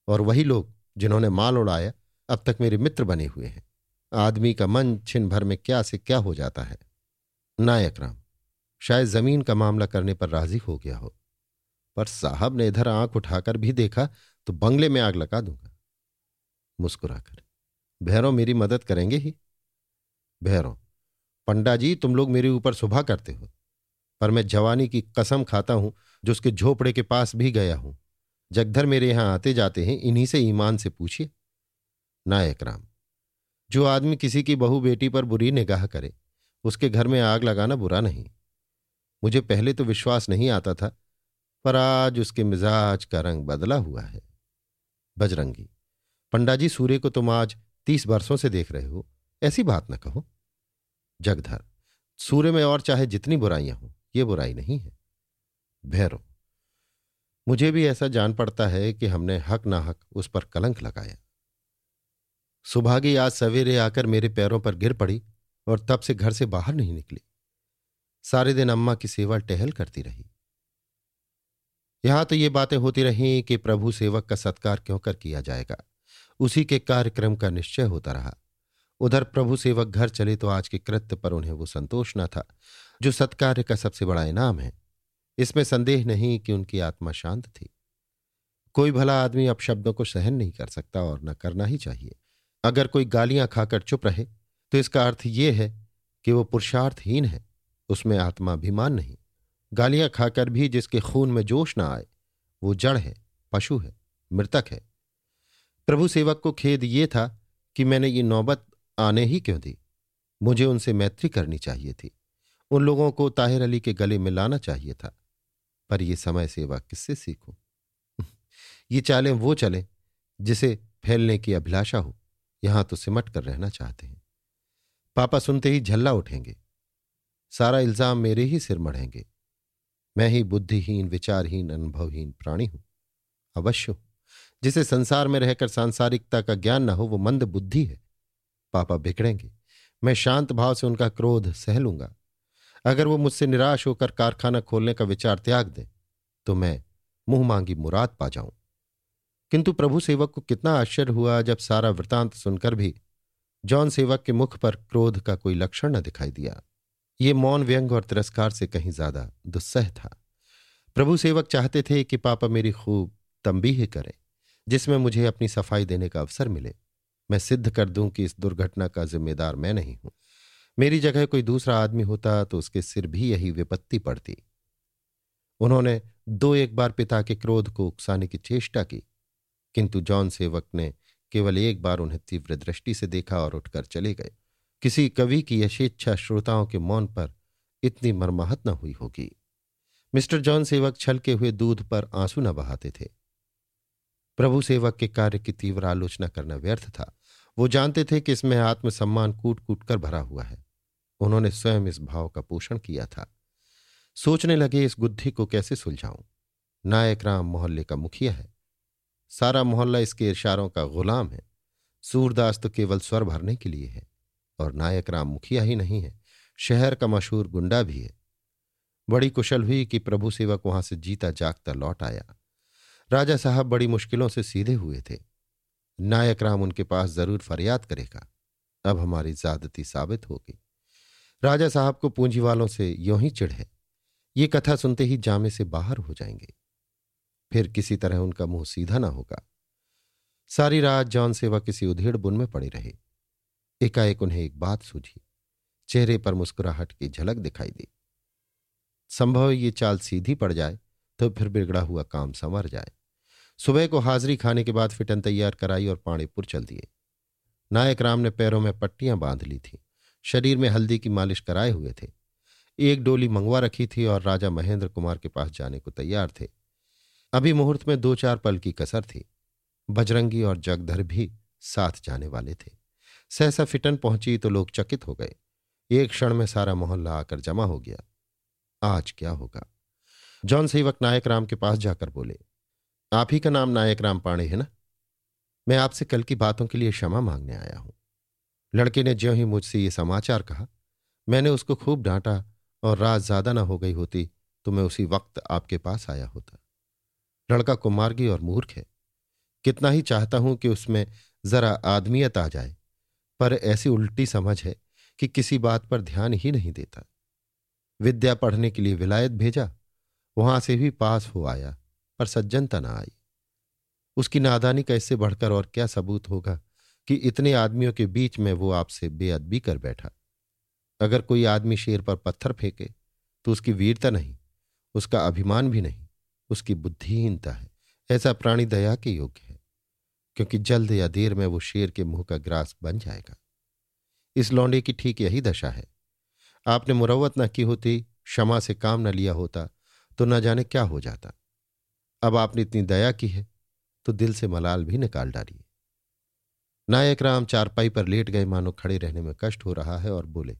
और वही लोग जिन्होंने माल उड़ाया, अब तक मेरे मित्र बने हुए हैं। आदमी का मन छिन भर में क्या से क्या हो जाता है। नायक राम, शायद ज़मीन का मामला करने पर राज़ी हो गया हो, पर साहब ने इधर आँख उठाकर भी देखा तो बंगले में आग लगा दूँगा। मुस्कुराकर भैरव मेरी मदद करेंगे ही। भैरव, पंडा जी, तुम लोग मेरे ऊपर सुबह करते हो, पर मैं जवानी की कसम खाता हूँ, जो उसके झोपड़े के पास भी गया हूँ। जगधर मेरे यहाँ आते जाते हैं, इन्हीं से ईमान से पूछिए। नायक राम, जो आदमी किसी की बहू बेटी पर बुरी निगाह करे, उसके घर में आग लगाना बुरा नहीं। मुझे पहले तो विश्वास नहीं आता था, पर आज उसके मिजाज का रंग बदला हुआ है। बजरंगी, पंडा जी, सूर्य को तुम आज तीस वर्षों से देख रहे हो। ऐसी बात न कहो। जगधर, सूर्य में और चाहे जितनी बुराइयाँ हों, ये बुराई नहीं है। भैरव, मुझे भी ऐसा जान पड़ता है कि हमने हक ना हक उस पर कलंक लगाया। सुभागी आज सवेरे आकर मेरे पैरों पर गिर पड़ी और तब से घर से बाहर नहीं निकली। सारे दिन अम्मा की सेवा टहल करती रही। यहाँ तो ये बातें होती रहीं कि प्रभु सेवक का सत्कार क्यों कर किया जाएगा? उसी के कार्यक्रम का निश्चय होता रहा। उधर प्रभु सेवक घर चले तो आज के कृत्य पर उन्हें वो संतोष न था, जो सत्कार्य का सबसे बड़ा इनाम है। इसमें संदेह नहीं कि उनकी आत्मा शांत थी। कोई भला आदमी अपशब्दों को सहन नहीं कर सकता और न करना ही चाहिए। अगर कोई गालियाँ खाकर चुप रहे तो इसका अर्थ यह है कि वो पुरुषार्थहीन है, उसमें आत्माभिमान नहीं। गालियाँ खाकर भी जिसके खून में जोश ना आए, वो जड़ है, पशु है, मृतक है। प्रभु सेवक को खेद ये था कि मैंने ये नौबत आने ही क्यों दी? मुझे उनसे मैत्री करनी चाहिए थी। उन लोगों को ताहिर अली के गले में लाना चाहिए था। पर यह समय सेवा किससे सीखूं? ये चालें वो चले जिसे फैलने की अभिलाषा हो। यहाँ तो सिमट कर रहना चाहते हैं। पापा सुनते ही झल्ला उठेंगे। सारा इल्ज़ाम मेरे ही सिर मढ़ेंगे। मैं ही बुद्धिहीन, विचारहीन, अनुभवहीन प्राणी हूँ। अवश्य जिसे संसार में रहकर सांसारिकता का ज्ञान न हो, वो मंद बुद्धि है। पापा बिगड़ेंगे। मैं शांत भाव से उनका क्रोध सह लूँगा। अगर वो मुझसे निराश होकर कारखाना खोलने का विचार त्याग दें तो मैं मुँह मांगी मुराद पा जाऊँ। किंतु प्रभु सेवक को कितना आश्चर्य हुआ जब सारा वृतांत सुनकर भी जॉन सेवक के मुख पर क्रोध का कोई लक्षण न दिखाई दिया। ये मौन व्यंग और तिरस्कार से कहीं ज़्यादा दुस्सह था। प्रभु सेवक चाहते थे कि पापा मेरी खूब तंबीह करें। जिसमें मुझे अपनी सफ़ाई देने का अवसर मिले। मैं सिद्ध कर दूँ कि इस दुर्घटना का जिम्मेदार मैं नहीं हूँ। मेरी जगह कोई दूसरा आदमी होता तो उसके सिर भी यही विपत्ति पड़ती। उन्होंने दो एक बार पिता के क्रोध को उकसाने की चेष्टा की, किंतु जॉन सेवक ने केवल एक बार उन्हें तीव्र दृष्टि से देखा और उठकर चले गए। किसी कवि की यशेच्छा श्रोताओं के मौन पर इतनी मरमाहत न हुई होगी। मिस्टर जॉन सेवक छलके हुए दूध पर आँसू न बहाते थे। प्रभु सेवक के कार्य की तीव्र आलोचना करना व्यर्थ था। वो जानते थे कि इसमें आत्मसम्मान कूट कूट कर भरा हुआ है। उन्होंने स्वयं इस भाव का पोषण किया था। सोचने लगे, इस बुद्धि को कैसे सुलझाऊं? नायक राम मोहल्ले का मुखिया है। सारा मोहल्ला इसके इशारों का गुलाम है। सूरदास तो केवल स्वर भरने के लिए है और नायक राम मुखिया ही नहीं है। शहर का मशहूर गुंडा भी है। बड़ी कुशल हुई कि प्रभु सेवक वहाँ से जीता जागता लौट आया। राजा साहब बड़ी मुश्किलों से सीधे हुए थे। नायक राम उनके पास ज़रूर फरियाद करेगा। अब हमारी ज्यादती साबित होगी। राजा साहब को पूंजी वालों से यों ही चिढ़ है। ये कथा सुनते ही जामे से बाहर हो जाएँगे। फिर किसी तरह उनका मुँह सीधा ना होगा। सारी रात जॉन सेवा किसी उधेड़ बुन में पड़े रहे। एकाएक उन्हें एक बात सूझी। चेहरे पर मुस्कुराहट की झलक दिखाई दी। संभव ये चाल सीधी पड़ जाए तो फिर बिगड़ा हुआ काम संवर जाए। सुबह को हाजिरी खाने के बाद फिटन तैयार कराई और पाणीपुर चल दिए। नायक राम ने पैरों में पट्टियाँ बाँध ली थी। शरीर में हल्दी की मालिश कराए हुए थे। एक डोली मंगवा रखी थी और राजा महेंद्र कुमार के पास जाने को तैयार थे। अभी मुहूर्त में दो चार पल की कसर थी। बजरंगी और जगधर भी साथ जाने वाले थे। सहसा फिटन पहुँची तो लोग चकित हो गए। एक क्षण में सारा मोहल्ला आकर जमा हो गया। आज क्या होगा? जॉन सेवक नायक राम के पास जाकर बोले आप ही का नाम नायक राम पाणे है ना? मैं आपसे कल की बातों के लिए क्षमा मांगने आया हूँ। लड़के ने ज्यों ही मुझसे ये समाचार कहा, मैंने उसको खूब डांटा और रात ज़्यादा ना हो गई होती तो मैं उसी वक्त आपके पास आया होता। लड़का कुमार्गी और मूर्ख है। कितना ही चाहता हूँ कि उसमें जरा आदमियत आ जाए, पर ऐसी उल्टी समझ है कि किसी बात पर ध्यान ही नहीं देता। विद्या पढ़ने के लिए विलायत भेजा, वहाँ से भी पास हो आया। पर सज्जनता ना आई। उसकी नादानी का इससे बढ़कर और क्या सबूत होगा कि इतने आदमियों के बीच में वो आपसे बेअदबी कर बैठा। अगर कोई आदमी शेर पर पत्थर फेंके तो उसकी वीरता नहीं, उसका अभिमान भी नहीं, उसकी बुद्धिहीनता है। ऐसा प्राणी दया के योग्य है, क्योंकि जल्द या देर में वो शेर के मुँह का ग्रास बन जाएगा। इस लौंडे की ठीक यही दशा है। आपने मुरवत न की होती, क्षमा से काम न लिया होता तो न जाने क्या हो जाता। अब आपने इतनी दया की है तो दिल से मलाल भी निकाल डालिए। नायक राम चारपाई पर लेट गए मानो खड़े रहने में कष्ट हो रहा है और बोले,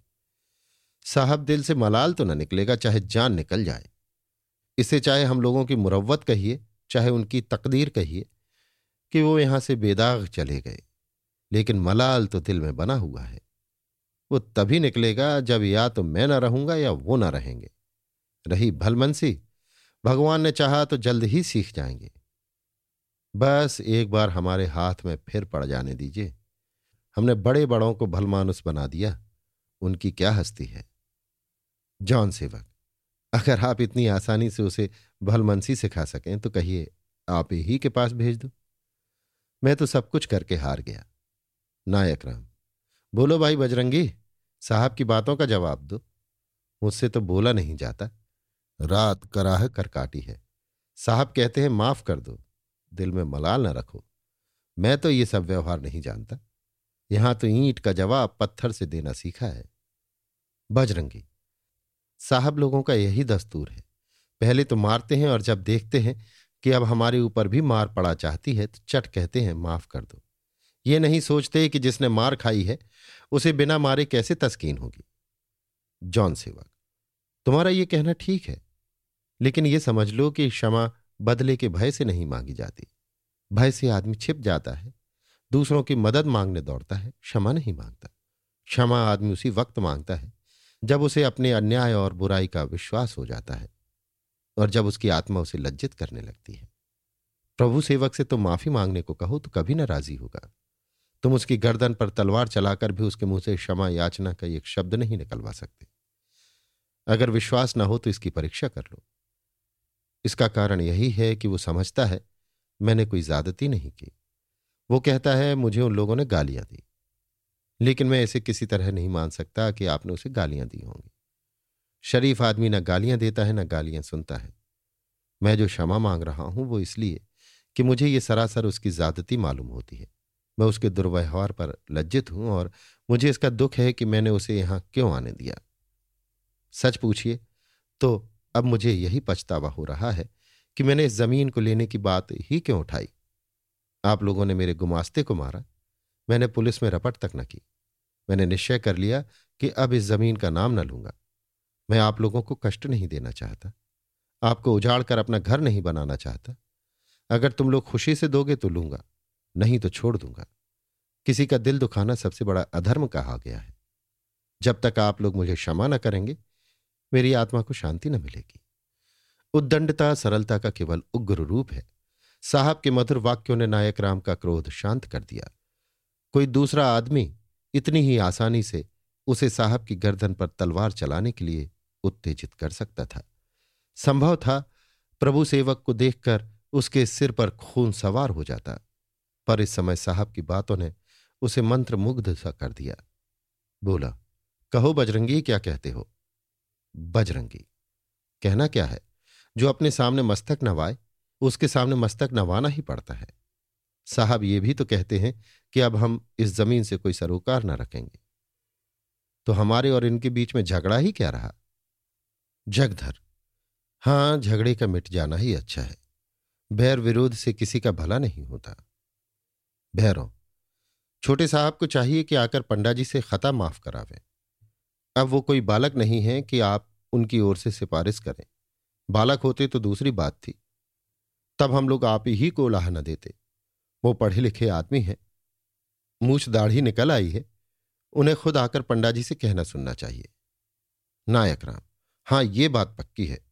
साहब, दिल से मलाल तो न निकलेगा, चाहे जान निकल जाए। इसे चाहे हम लोगों की मुरवत कहिए, चाहे उनकी तकदीर कहिए, कि वो यहाँ से बेदाग चले गए। लेकिन मलाल तो दिल में बना हुआ है। वो तभी निकलेगा जब या तो मैं ना रहूँगा या वो ना रहेंगे। रही भलमनसी भगवान ने चाहा तो जल्द ही सीख जाएँगे। बस एक बार हमारे हाथ में फिर पड़ जाने दीजिए। हमने बड़े बड़ों को भलमानुस बना दिया। उनकी क्या हस्ती है? जॉन सेवक, अगर आप इतनी आसानी से उसे भलमनसी सिखा सकें तो कहिए, आप ही के पास भेज दो। मैं तो सब कुछ करके हार गया। नायक राम, बोलो भाई बजरंगी, साहब की बातों का जवाब दो। मुझसे तो बोला नहीं जाता। रात कराह कर काटी है। साहब कहते हैं, माफ़ कर दो, दिल में मलाल न रखो। मैं तो ये सब व्यवहार नहीं जानता। यहाँ तो ईंट का जवाब पत्थर से देना सीखा है। बजरंगी, साहब लोगों का यही दस्तूर है। पहले तो मारते हैं और जब देखते हैं कि अब हमारे ऊपर भी मार पड़ा चाहती है तो चट कहते हैं, माफ़ कर दो। ये नहीं सोचते कि जिसने मार खाई है, उसे बिना मारे कैसे तस्कीन होगी? जॉन सेवक तुम्हारा यह कहना ठीक है। लेकिन यह समझ लो कि क्षमा बदले के भय से नहीं मांगी जाती। भय से आदमी छिप जाता है, दूसरों की मदद मांगने दौड़ता है, क्षमा नहीं माँगता। क्षमा आदमी उसी वक्त माँगता है, जब उसे अपने अन्याय और बुराई का विश्वास हो जाता है और जब उसकी आत्मा उसे लज्जित करने लगती है। प्रभु सेवक से तुम माफ़ी मांगने को कहो तो कभी ना राज़ी होगा। तुम उसकी गर्दन पर तलवार चलाकर भी उसके मुँह से क्षमा याचना का एक शब्द नहीं निकलवा सकते। अगर विश्वास ना हो तो इसकी परीक्षा कर लो। इसका कारण यही है कि वो समझता है, मैंने कोई ज्यादती नहीं की। वो कहता है, मुझे उन लोगों ने गालियाँ दी। लेकिन मैं इसे किसी तरह नहीं मान सकता कि आपने उसे गालियाँ दी होंगी। शरीफ आदमी ना गालियाँ देता है, ना गालियाँ सुनता है। मैं जो क्षमा मांग रहा हूँ, वो इसलिए कि मुझे ये सरासर उसकी ज्यादती मालूम होती है। मैं उसके दुर्व्यवहार पर लज्जित हूँ और मुझे इसका दुख है कि मैंने उसे यहाँ क्यों आने दिया। सच पूछिए तो अब मुझे यही पछतावा हो रहा है कि मैंने इस ज़मीन को लेने की बात ही क्यों उठाई। आप लोगों ने मेरे गुमास्ते को मारा। मैंने पुलिस में रपट तक न की। मैंने निश्चय कर लिया कि अब इस ज़मीन का नाम न लूँगा। मैं आप लोगों को कष्ट नहीं देना चाहता। आपको उजाड़ कर अपना घर नहीं बनाना चाहता। अगर तुम लोग खुशी से दोगे तो लूँगा, नहीं तो छोड़ दूँगा। किसी का दिल दुखाना सबसे बड़ा अधर्म कहा गया है। जब तक आप लोग मुझे क्षमा न करेंगे मेरी आत्मा को शांति न मिलेगी। उद्दंडता, सरलता का केवल उग्र रूप है। साहब के मधुर वाक्यों ने नायक राम का क्रोध शांत कर दिया। कोई दूसरा आदमी इतनी ही आसानी से उसे साहब की गर्दन पर तलवार चलाने के लिए उत्तेजित कर सकता था। संभव था प्रभु सेवक को देखकर उसके सिर पर खून सवार हो जाता, पर इस समय साहब की बातों ने उसे मंत्र मुग्ध सा कर दिया। बोला, कहो बजरंगी, क्या कहते हो? बजरंगी। कहना क्या है? जो अपने सामने मस्तक नवाए, उसके सामने मस्तक नवाना ही पड़ता है। साहब ये भी तो कहते हैं कि अब हम इस ज़मीन से कोई सरोकार न रखेंगे। तो हमारे और इनके बीच में झगड़ा ही क्या रहा? जगधर। हाँ, झगड़े का मिट जाना ही अच्छा है। बैर विरोध से किसी का भला नहीं होता। भैरव छोटे साहब को चाहिए कि आकर पंडा जी से खता माफ़ करावे। अब वो कोई बालक नहीं है कि आप उनकी ओर से सिफारिश करें। बालक होते तो दूसरी बात थी। तब हम लोग आप ही को लाह न देते। वो पढ़े लिखे आदमी हैं। मूछ दाढ़ी निकल आई है। उन्हें खुद आकर पंडा जी से कहना सुनना चाहिए। नायक राम, हाँ, ये बात पक्की है।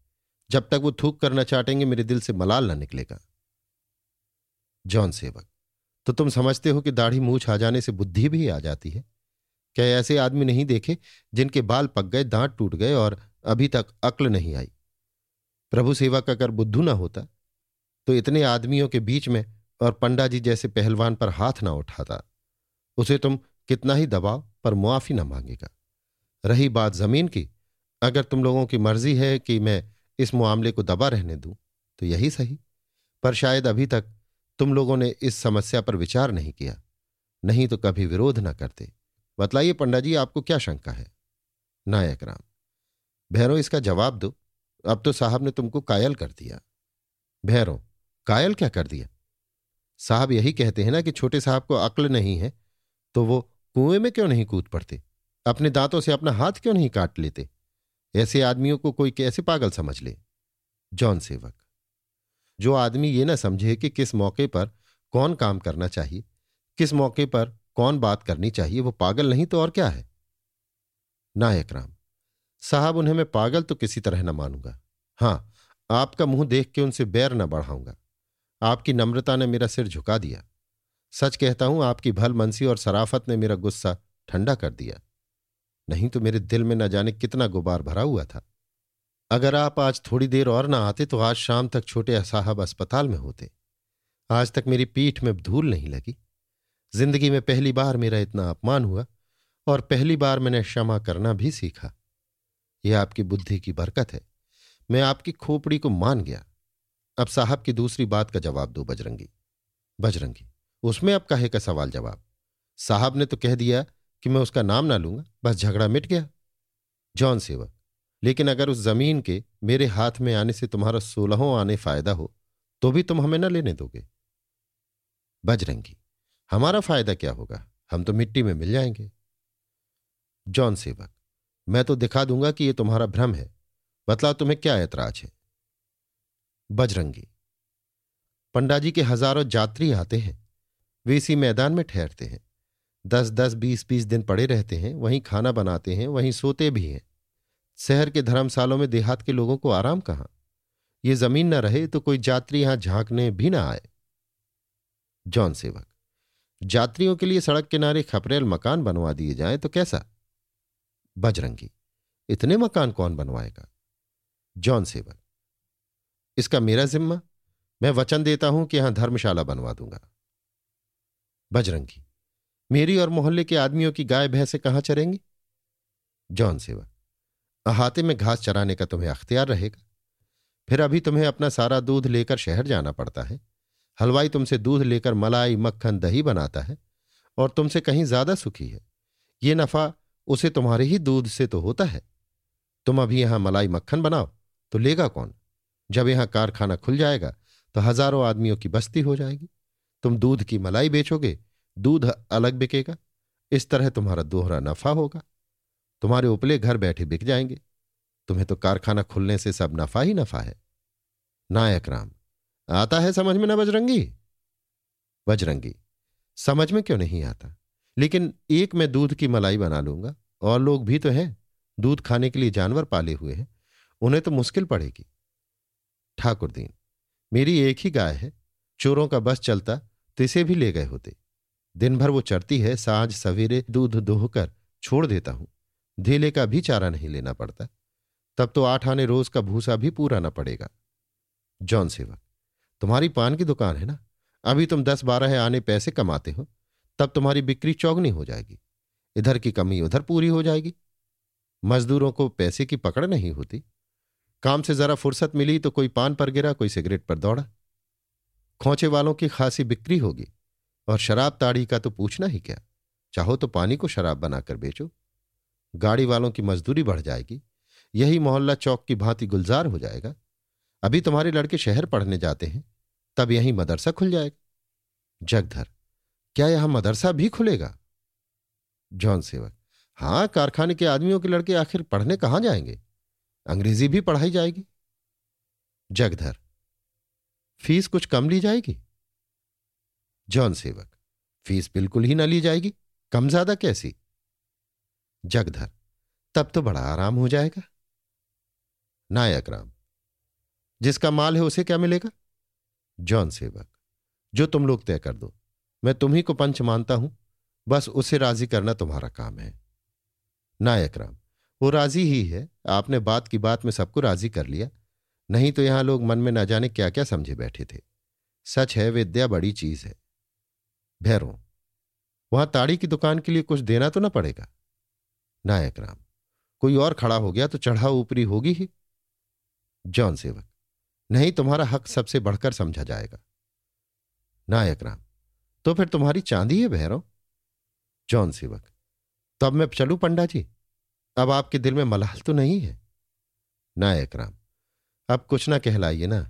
जब तक वो थूक करना चाटेंगे, मेरे दिल से मलाल ना निकलेगा। जॉन सेवक तो तुम समझते हो कि दाढ़ी मूछ आ जाने से बुद्धि भी आ जाती है? क्या ऐसे आदमी नहीं देखे जिनके बाल पक गए, दांत टूट गए और अभी तक अक्ल नहीं आई। प्रभु सेवा का अगर बुद्धू ना होता तो इतने आदमियों के बीच में और पंडा जी जैसे पहलवान पर हाथ ना उठाता, उसे तुम कितना ही दबाव पर मुआफी ना मांगेगा। रही बात ज़मीन की, अगर तुम लोगों की मर्ज़ी है कि मैं इस मामले को दबा रहने दूँ तो यही सही, पर शायद अभी तक तुम लोगों ने इस समस्या पर विचार नहीं किया, नहीं तो कभी विरोध ना करते। बतलाइए पंडा जी आपको क्या शंका है? नायक राम। भैरव इसका जवाब दो। अब तो साहब ने तुमको कायल कर दिया। भैरव कायल क्या कर दिया? साहब यही कहते हैं ना कि छोटे साहब को अक्ल नहीं है तो वो कुएँ में क्यों नहीं कूद पड़ते? अपने दांतों से अपना हाथ क्यों नहीं काट लेते? ऐसे आदमियों को कोई कैसे पागल समझ ले? जॉन सेवक, जो आदमी ये ना समझे कि किस मौके पर कौन काम करना चाहिए, किस मौके पर कौन बात करनी चाहिए, वो पागल नहीं तो और क्या है? नायक राम साहब, उन्हें मैं पागल तो किसी तरह न मानूँगा। हाँ, आपका मुँह देख के उनसे बैर न बढ़ाऊँगा। आपकी नम्रता ने मेरा सिर झुका दिया। सच कहता हूँ, आपकी भल मनसी और सराफत ने मेरा गुस्सा ठंडा कर दिया। नहीं तो मेरे दिल में न जाने कितना गुबार भरा हुआ था। अगर आप आज थोड़ी देर और ना आते तो आज शाम तक छोटे साहब अस्पताल में होते। आज तक मेरी पीठ में धूल नहीं लगी। ज़िंदगी में पहली बार मेरा इतना अपमान हुआ और पहली बार मैंने क्षमा करना भी सीखा। यह आपकी बुद्धि की बरकत है। मैं आपकी खोपड़ी को मान गया। अब साहब की दूसरी बात का जवाब दो बजरंगी। बजरंगी, उसमें अब कहे का सवाल जवाब? साहब ने तो कह दिया कि मैं उसका नाम ना लूँगा, बस झगड़ा मिट गया। जॉन सेवक, लेकिन अगर उस ज़मीन के मेरे हाथ में आने से तुम्हारा सोलहों आने फ़ायदा हो तो भी तुम हमें न लेने दोगे। बजरंगी, हमारा फ़ायदा क्या होगा? हम तो मिट्टी में मिल जाएँगे। जॉन सेवक मैं तो दिखा दूँगा कि यह तुम्हारा भ्रम है। बतला तुम्हें क्या ऐतराज है? बजरंगी पंडा जी के हज़ारों यात्री आते हैं। वे इसी मैदान में ठहरते हैं। दस दस, बीस बीस दिन पड़े रहते हैं, वहीं खाना बनाते हैं, वहीं सोते भी हैं। शहर के धर्मशालों में देहात के लोगों को आराम कहाँ? ये ज़मीन न रहे तो कोई यात्री यहाँ झांकने भी ना आए। जॉन सेवक यात्रियों के लिए सड़क किनारे खपरेल मकान बनवा दिए जाएँ तो कैसा? बजरंगी। इतने मकान कौन बनवाएगा? जॉन सेवक इसका मेरा जिम्मा, मैं वचन देता हूँ कि यहाँ धर्मशाला बनवा दूँगा। बजरंगी, मेरी और मोहल्ले के आदमियों की गाय भैंसे कहाँ चरेंगी? जॉन सेवक अहाते में घास चराने का तुम्हें अख्तियार रहेगा। फिर अभी तुम्हें अपना सारा दूध लेकर शहर जाना पड़ता है। हलवाई तुमसे दूध लेकर मलाई, मक्खन, दही बनाता है और तुमसे कहीं ज़्यादा सुखी है। ये नफा उसे तुम्हारे ही दूध से तो होता है। तुम अभी यहाँ मलाई मक्खन बनाओ तो लेगा कौन? जब यहाँ कारखाना खुल जाएगा तो हज़ारों आदमियों की बस्ती हो जाएगी। तुम दूध की मलाई बेचोगे, दूध अलग बिकेगा, इस तरह तुम्हारा दोहरा नफा होगा। तुम्हारे उपले घर बैठे बिक जाएँगे। तुम्हें तो कारखाना खुलने से सब नफा ही नफा है। नायक राम, आता है समझ में ना बजरंगी? बजरंगी, समझ में क्यों नहीं आता? लेकिन एक मैं दूध की मलाई बना लूँगा, और लोग भी तो हैं, दूध खाने के लिए जानवर पाले हुए हैं, उन्हें तो मुश्किल पड़ेगी। ठाकुर दीन, मेरी एक ही गाय है, चोरों का बस चलता तो इसे भी ले गए होते। दिन भर वो चढ़ती है, साँझ सवेरे दूध दोहकर छोड़ देता हूँ। धेले का भी चारा नहीं लेना पड़ता। तब तो आठ आने रोज का भूसा भी पूरा ना पड़ेगा। जॉन सेवक, तुम्हारी पान की दुकान है ना? अभी तुम दस बारह आने पैसे कमाते हो। तब तुम्हारी बिक्री चौगनी हो जाएगी। इधर की कमी उधर पूरी हो जाएगी। मजदूरों को पैसे की पकड़ नहीं होती। काम से जरा फुर्सत मिली तो कोई पान पर गिरा, कोई सिगरेट पर दौड़ा। खोचे वालों की खासी बिक्री होगी। और शराब ताड़ी का तो पूछना ही क्या? चाहो तो पानी को शराब बनाकर बेचो। गाड़ी वालों की मजदूरी बढ़ जाएगी। यही मोहल्ला चौक की भांति गुलजार हो जाएगा। अभी तुम्हारे लड़के शहर पढ़ने जाते हैं। तब यही मदरसा खुल जाएगा। जगधर। क्या यहाँ मदरसा भी खुलेगा? जॉन सेवक हाँ, कारखाने के आदमियों के लड़के आखिर पढ़ने कहाँ जाएँगे? अंग्रेज़ी भी पढ़ाई जाएगी। जगधर, फ़ीस कुछ कम ली जाएगी? जॉन सेवक, फ़ीस बिल्कुल ही ना ली जाएगी, कम ज़्यादा कैसी? जगधर, तब तो बड़ा आराम हो जाएगा। नायक राम, जिसका माल है उसे क्या मिलेगा? जॉन सेवक, जो तुम लोग तय कर दो। मैं तुम्ही को पंच मानता हूँ, बस उसे राज़ी करना तुम्हारा काम है। नायक राम, वो राज़ी ही है, आपने बात की बात में सबको राज़ी कर लिया। नहीं तो यहाँ लोग मन में न जाने क्या क्या समझे बैठे थे। सच है, विद्या बड़ी चीज़ है। भैरों, वहाँ ताड़ी की दुकान के लिए कुछ देना तो ना पड़ेगा। नायक राम, कोई और खड़ा हो गया तो चढ़ाव ऊपरी होगी ही। जॉन सेवक, नहीं तुम्हारा हक सबसे बढ़कर समझा जाएगा। नायक राम तो फिर तुम्हारी चांदी है, भैरव। जॉन सेवक। तो अब मैं चलू पंडा जी अब आपके दिल में मलाल तो नहीं है? नायक राम अब कुछ ना कहलाइए ना।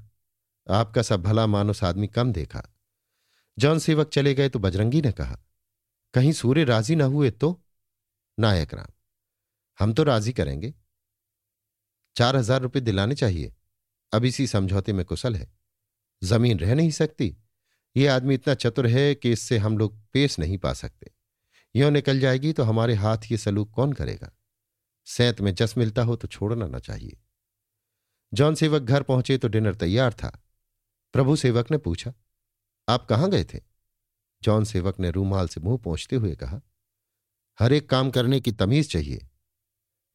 आपका सब भला मानुस आदमी कम देखा। जॉन सेवक चले गए तो बजरंगी ने कहा, कहीं सूर्य राज़ी ना हुए तो? नायक राम हम तो राज़ी करेंगे। चार हज़ार रुपये दिलाने चाहिए। अब इसी समझौते में कुशल है। ज़मीन रह नहीं सकती। ये आदमी इतना चतुर है कि इससे हम लोग पेश नहीं पा सकते। यो निकल जाएगी तो हमारे हाथ ये सलूक कौन करेगा? सैत में जस मिलता हो तो छोड़ना ना चाहिए। जॉन सेवक घर पहुँचे तो डिनर तैयार था। प्रभु सेवक ने पूछा, आप कहाँ गए थे? जॉन सेवक ने रूमाल से मुँह पहुँचते हुए कहा, हर एक काम करने की तमीज चाहिए।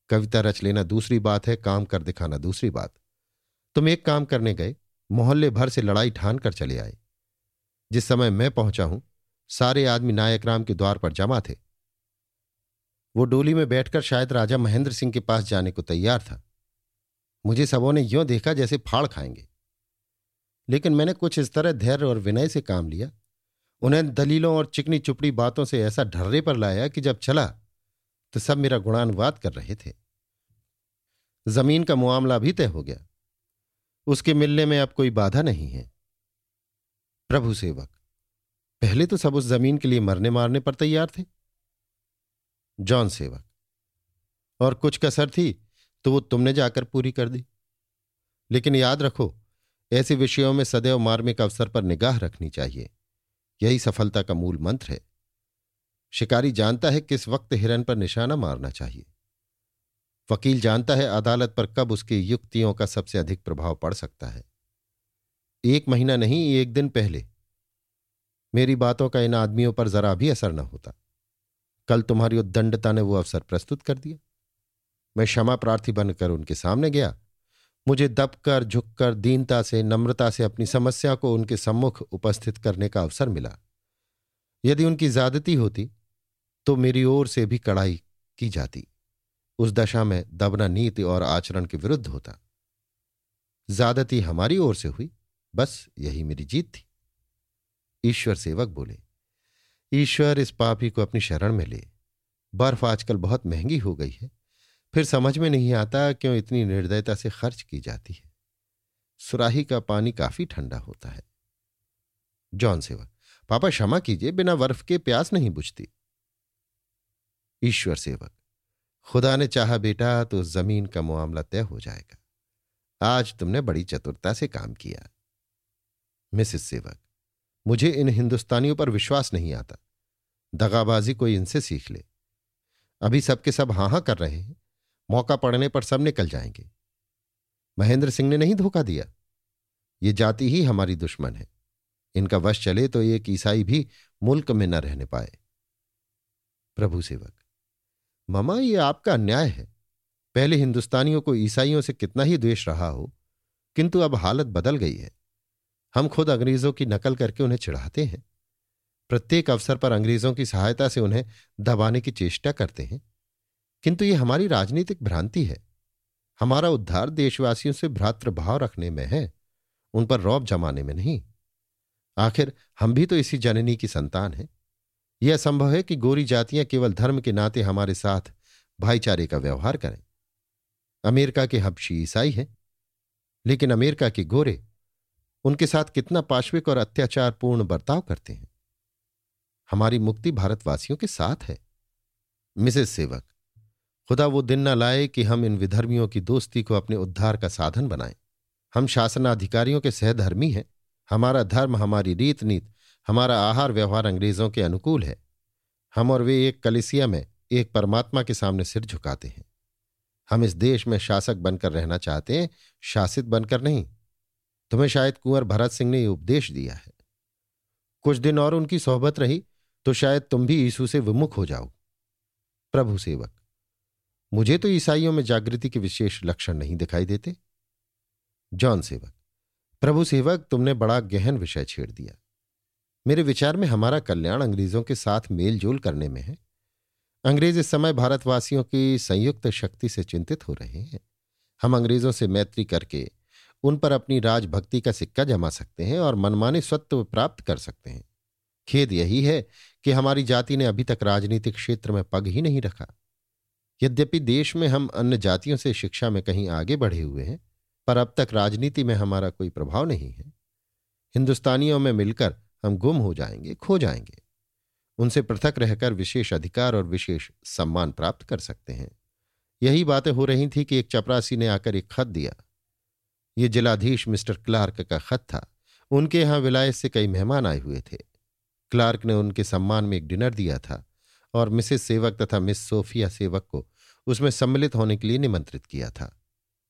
कविता रच लेना दूसरी बात है, काम कर दिखाना दूसरी बात। तुम एक काम करने गए, मोहल्ले भर से लड़ाई ठान कर चले आए। जिस समय मैं पहुँचा हूँ, सारे आदमी नायक राम के द्वार पर जमा थे। वो डोली में बैठकर शायद राजा महेंद्र सिंह के पास जाने को तैयार था। मुझे सबों ने यों देखा जैसे फाड़ खाएँगे। लेकिन मैंने कुछ इस तरह धैर्य और विनय से काम लिया। उन्हें दलीलों और चिकनी चुपड़ी बातों से ऐसा ढर्रे पर लाया कि जब चला तो सब मेरा गुणानुवाद कर रहे थे। ज़मीन का मामला भी तय हो गया। उसके मिलने में अब कोई बाधा नहीं है। प्रभु सेवक, पहले तो सब उस ज़मीन के लिए मरने मारने पर तैयार थे। जॉन सेवक, और कुछ कसर थी तो वो तुमने जाकर पूरी कर दी। लेकिन याद रखो, ऐसे विषयों में सदैव मार्मिक अवसर पर निगाह रखनी चाहिए। यही सफलता का मूल मंत्र है। शिकारी जानता है किस वक्त हिरन पर निशाना मारना चाहिए। वकील जानता है अदालत पर कब उसकी युक्तियों का सबसे अधिक प्रभाव पड़ सकता है। एक महीना नहीं, एक दिन पहले। मेरी बातों का इन आदमियों पर जरा भी असर न होता। कल तुम्हारी उद्दंडता ने वो अवसर प्रस्तुत कर दिया। मैं क्षमा प्रार्थी बनकर उनके सामने गया। मुझे दबकर, झुककर, दीनता से, नम्रता से अपनी समस्या को उनके सम्मुख उपस्थित करने का अवसर मिला। यदि उनकी ज्यादती होती तो मेरी ओर से भी कड़ाई की जाती। उस दशा में दबना नीति और आचरण के विरुद्ध होता। ज्यादती हमारी ओर से हुई। बस यही मेरी जीत थी। ईश्वर सेवक बोले, ईश्वर इस पापी को अपनी शरण में ले। बर्फ़ आजकल बहुत महँगी हो गई है। फिर समझ में नहीं आता क्यों इतनी निर्दयता से खर्च की जाती है। सुराही का पानी काफ़ी ठंडा होता है। जॉन सेवक, पापा क्षमा कीजिए, बिना बर्फ़ के प्यास नहीं बुझती। ईश्वर सेवक, खुदा ने चाहा बेटा तो ज़मीन का मामला तय हो जाएगा। आज तुमने बड़ी चतुरता से काम किया। मिसिस सेवक, मुझे इन हिंदुस्तानियों पर विश्वास नहीं आता। दगाबाजी कोई इनसे सीख ले। अभी सबके सब हाँ हाँ कर रहे हैं। मौका पड़ने पर सब निकल जाएँगे। महेंद्र सिंह ने नहीं धोखा दिया। ये जाति ही हमारी दुश्मन है। इनका वश चले तो एक ईसाई भी मुल्क में न रहने पाए। प्रभु सेवक, मामा ये आपका अन्याय है। पहले हिंदुस्तानियों को ईसाइयों से कितना ही द्वेष रहा हो, किंतु अब हालत बदल गई है। हम खुद अंग्रेज़ों की नकल करके उन्हें चिढ़ाते हैं। प्रत्येक अवसर पर अंग्रेज़ों की सहायता से उन्हें दबाने की चेष्टा करते हैं। किंतु ये हमारी राजनीतिक भ्रांति है। हमारा उद्धार देशवासियों से भ्रातृभाव रखने में है, उन पर रौब जमाने में नहीं। आखिर हम भी तो इसी जननी की संतान हैं। यह असंभव है कि गोरी जातियाँ केवल धर्म के नाते हमारे साथ भाईचारे का व्यवहार करें। अमेरिका के हबशी ईसाई हैं, लेकिन अमेरिका के गोरे उनके साथ कितना पाश्विक और अत्याचारपूर्ण बर्ताव करते हैं। हमारी मुक्ति भारतवासियों के साथ है। मिसेस सेवक, खुदा वो दिन न लाए कि हम इन विधर्मियों की दोस्ती को अपने उद्धार का साधन बनाएँ। हम शासनाधिकारियों के सहधर्मी हैं। हमारा धर्म, हमारी रीत नीत हमारा आहार व्यवहार अंग्रेज़ों के अनुकूल है। हम और वे एक कलिसिया में एक परमात्मा के सामने सिर झुकाते हैं। हम इस देश में शासक बनकर रहना चाहते हैं, शासित बनकर नहीं। तुम्हें शायद कुंवर भरत सिंह ने यह उपदेश दिया है। कुछ दिन और उनकी सोहबत रही तो शायद तुम भी यीशु से विमुख हो जाओ। प्रभु सेवक, मुझे तो ईसाइयों में जागृति के विशेष लक्षण नहीं दिखाई देते। जॉन सेवक, प्रभु सेवक, तुमने बड़ा गहन विषय छेड़ दिया। मेरे विचार में हमारा कल्याण अंग्रेज़ों के साथ मेलजोल करने में है। अंग्रेज़ इस समय भारतवासियों की संयुक्त शक्ति से चिंतित हो रहे हैं। हम अंग्रेज़ों से मैत्री करके उन पर अपनी राजभक्ति का सिक्का जमा सकते हैं और मनमाने स्वत्व प्राप्त कर सकते हैं। खेद यही है कि हमारी जाति ने अभी तक राजनीतिक क्षेत्र में पग ही नहीं रखा। यद्यपि देश में हम अन्य जातियों से शिक्षा में कहीं आगे बढ़े हुए हैं, पर अब तक राजनीति में हमारा कोई प्रभाव नहीं है। हिंदुस्तानियों में मिलकर हम गुम हो जाएँगे, खो जाएँगे। उनसे पृथक रहकर विशेष अधिकार और विशेष सम्मान प्राप्त कर सकते हैं। यही बातें हो रही थी कि एक चपरासी ने आकर एक खत दिया। ये जिलाधीश मिस्टर क्लार्क का खत था। उनके यहाँ विलायत से कई मेहमान आए हुए थे। क्लार्क ने उनके सम्मान में एक डिनर दिया था और मिसेस सेवक तथा मिस सोफिया सेवक को उसमें सम्मिलित होने के लिए निमंत्रित किया था।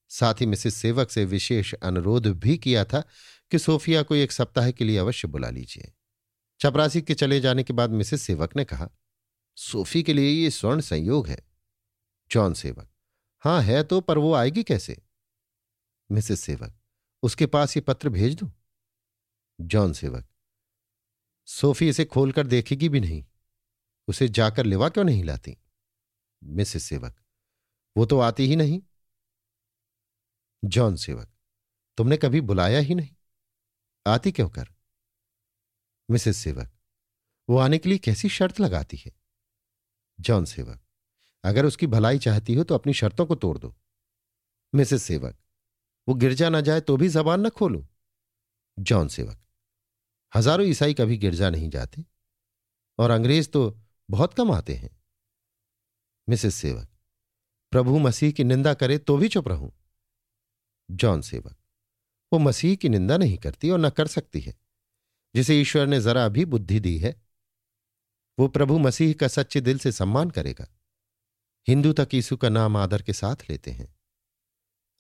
साथ ही मिसेस सेवक से विशेष अनुरोध भी किया था कि सोफिया को एक सप्ताह के लिए अवश्य बुला लीजिए। चपरासी के चले जाने के बाद मिसेस सेवक ने कहा, सोफी के लिए ये स्वर्ण संयोग है। जॉन सेवक, हाँ, है तो पर वो आएगी कैसे? मिसेस सेवक, उसके पास ये पत्र भेज दो? जॉन सेवक, सोफी इसे खोलकर देखेगी भी नहीं। उसे जाकर लेवा क्यों नहीं लाती? मिसेस सेवक, वो तो आती ही नहीं। जॉन सेवक, तुमने कभी बुलाया ही नहीं? आती क्यों कर? मिसेस सेवक, वो आने के लिए कैसी शर्त लगाती है? जॉन सेवक, अगर उसकी भलाई चाहती हो तो अपनी शर्तों को तोड़ दो। मिसेस सेवक वो गिरजा ना जाए तो भी जबान न खोलो। जॉन सेवक, हज़ारों ईसाई कभी गिरजा नहीं जाते, और अंग्रेज़ तो बहुत कम आते हैं। मिसेस सेवक, प्रभु मसीह की निंदा करे तो भी चुप रहूँ। जॉन सेवक, वो मसीह की निंदा नहीं करती और न कर सकती है, जिसे ईश्वर ने जरा भी बुद्धि दी है। वो प्रभु मसीह का सच्चे दिल से सम्मान करेगा। हिंदू तक यीशु का नाम आदर के साथ लेते हैं।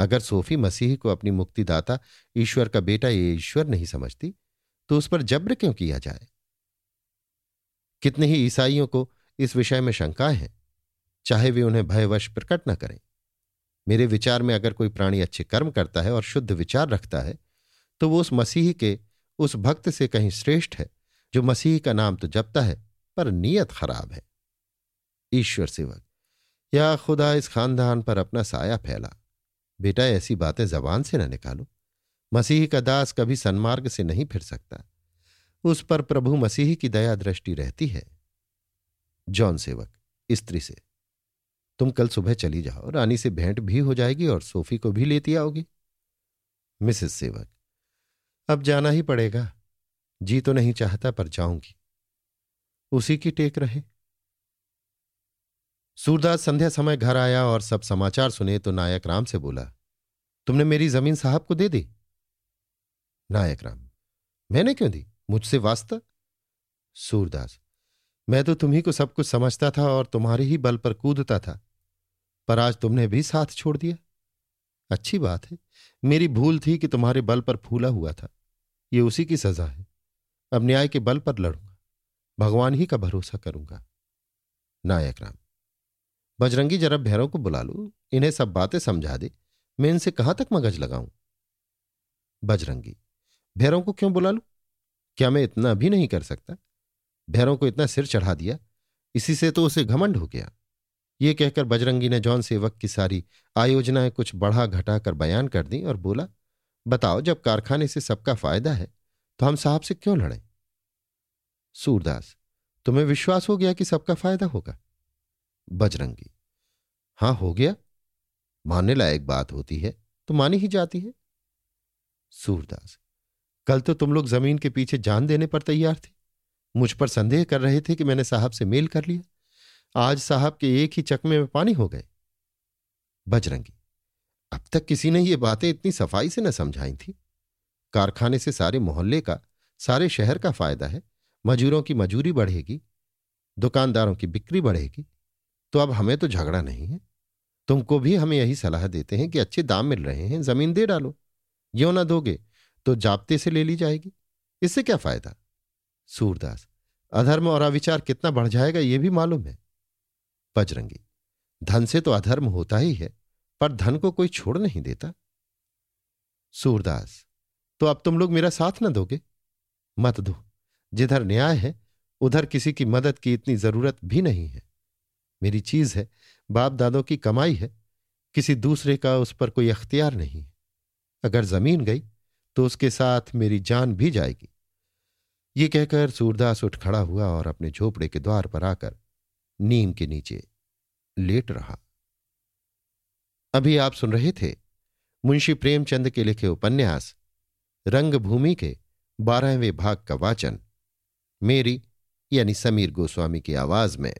अगर सोफी मसीह को अपनी मुक्तिदाता ईश्वर का बेटा ये ईश्वर नहीं समझती तो उस पर जब्र क्यों किया जाए? कितने ही ईसाइयों को इस विषय में शंकाएँ हैं, चाहे वे उन्हें भयवश प्रकट न करें। मेरे विचार में अगर कोई प्राणी अच्छे कर्म करता है और शुद्ध विचार रखता है तो वो उस मसीह के, उस भक्त से कहीं श्रेष्ठ है, जो मसीह का नाम तो जपता है, पर नीयत खराब है। ईश्वर सेवक या खुदा इस खानदान पर अपना साया फैला? बेटा, ऐसी बातें जबान से न निकालो। मसीह का दास कभी सन्मार्ग से नहीं फिर सकता। उस पर प्रभु मसीह की दया दृष्टि रहती है। जॉन सेवक, स्त्री से, तुम कल सुबह चली जाओ, रानी से भेंट भी हो जाएगी और सोफी को भी लेती आओगी। मिसेस सेवक, अब जाना ही पड़ेगा। जी तो नहीं चाहता पर जाऊँगी। उसी की टेक रहे। सूरदास संध्या समय घर आया और सब समाचार सुने तो नायक राम से बोला, तुमने मेरी ज़मीन साहब को दे दी? नायक राम, मैंने क्यों दी? मुझसे वास्ता? सूरदास, मैं तो तुम्ही को सब कुछ समझता था और तुम्हारे ही बल पर कूदता था, पर आज तुमने भी साथ छोड़ दिया। अच्छी बात है, मेरी भूल थी कि तुम्हारे बल पर फूला हुआ था। ये उसी की सजा है। अब न्याय के बल पर लड़ूँगा। भगवान ही का भरोसा करूँगा। नायक राम बजरंगी जरा भैरों को बुला लू, इन्हें सब बातें समझा दे। मैं इनसे कहाँ तक मगज लगाऊँ? बजरंगी, भैरों को क्यों बुला लू? क्या मैं इतना भी नहीं कर सकता? भैरों को इतना सिर चढ़ा दिया, इसी से तो उसे घमंड हो गया। ये कहकर बजरंगी ने जौन सेवक की सारी आयोजनाएँ कुछ बढ़ा घटा कर बयान कर दी और बोला, बताओ, जब कारखाने से सबका फ़ायदा है तो हम साहब से क्यों लड़ें? सूरदास, तुम्हें विश्वास हो गया कि सबका फ़ायदा होगा? बजरंगी। हाँ, हो गया। मानने लायक बात होती है तो मानी ही जाती है। सूरदास, कल तो तुम लोग ज़मीन के पीछे जान देने पर तैयार थे। मुझ पर संदेह कर रहे थे कि मैंने साहब से मेल कर लिया। आज साहब के एक ही चकमे में पानी हो गए। बजरंगी, अब तक किसी ने ये बातें इतनी सफ़ाई से न समझाई थी। कारखाने से सारे मोहल्ले का, सारे शहर का फ़ायदा है। मजूरों की मजूरी बढ़ेगी, दुकानदारों की बिक्री बढ़ेगी। तो अब हमें तो झगड़ा नहीं है। तुमको भी हमें यही सलाह देते हैं कि अच्छे दाम मिल रहे हैं, ज़मीन दे डालो। यो ना दोगे? तो जाप्ते से ले ली जाएगी। इससे क्या फ़ायदा? सूरदास, अधर्म और अविचार कितना बढ़ जाएगा यह भी मालूम है। बजरंगी, धन से तो अधर्म होता ही है, पर धन को कोई छोड़ नहीं देता। सूरदास तो अब तुम लोग मेरा साथ ना दोगे? मत दो, जिधर न्याय है, उधर किसी की मदद की इतनी ज़रूरत भी नहीं है। मेरी चीज़ है बाप दादों की कमाई है, किसी दूसरे का उस पर कोई अख्तियार नहीं है। अगर ज़मीन गई तो उसके साथ मेरी जान भी जाएगी। ये कहकर सूरदास उठ खड़ा हुआ और अपने झोपड़े के द्वार पर आकर नीम के नीचे लेट रहा। अभी आप सुन रहे थे मुंशी प्रेमचंद के लिखे उपन्यास, रंगभूमि के बारहवें भाग का वाचन, मेरी यानी समीर गोस्वामी की आवाज़ में।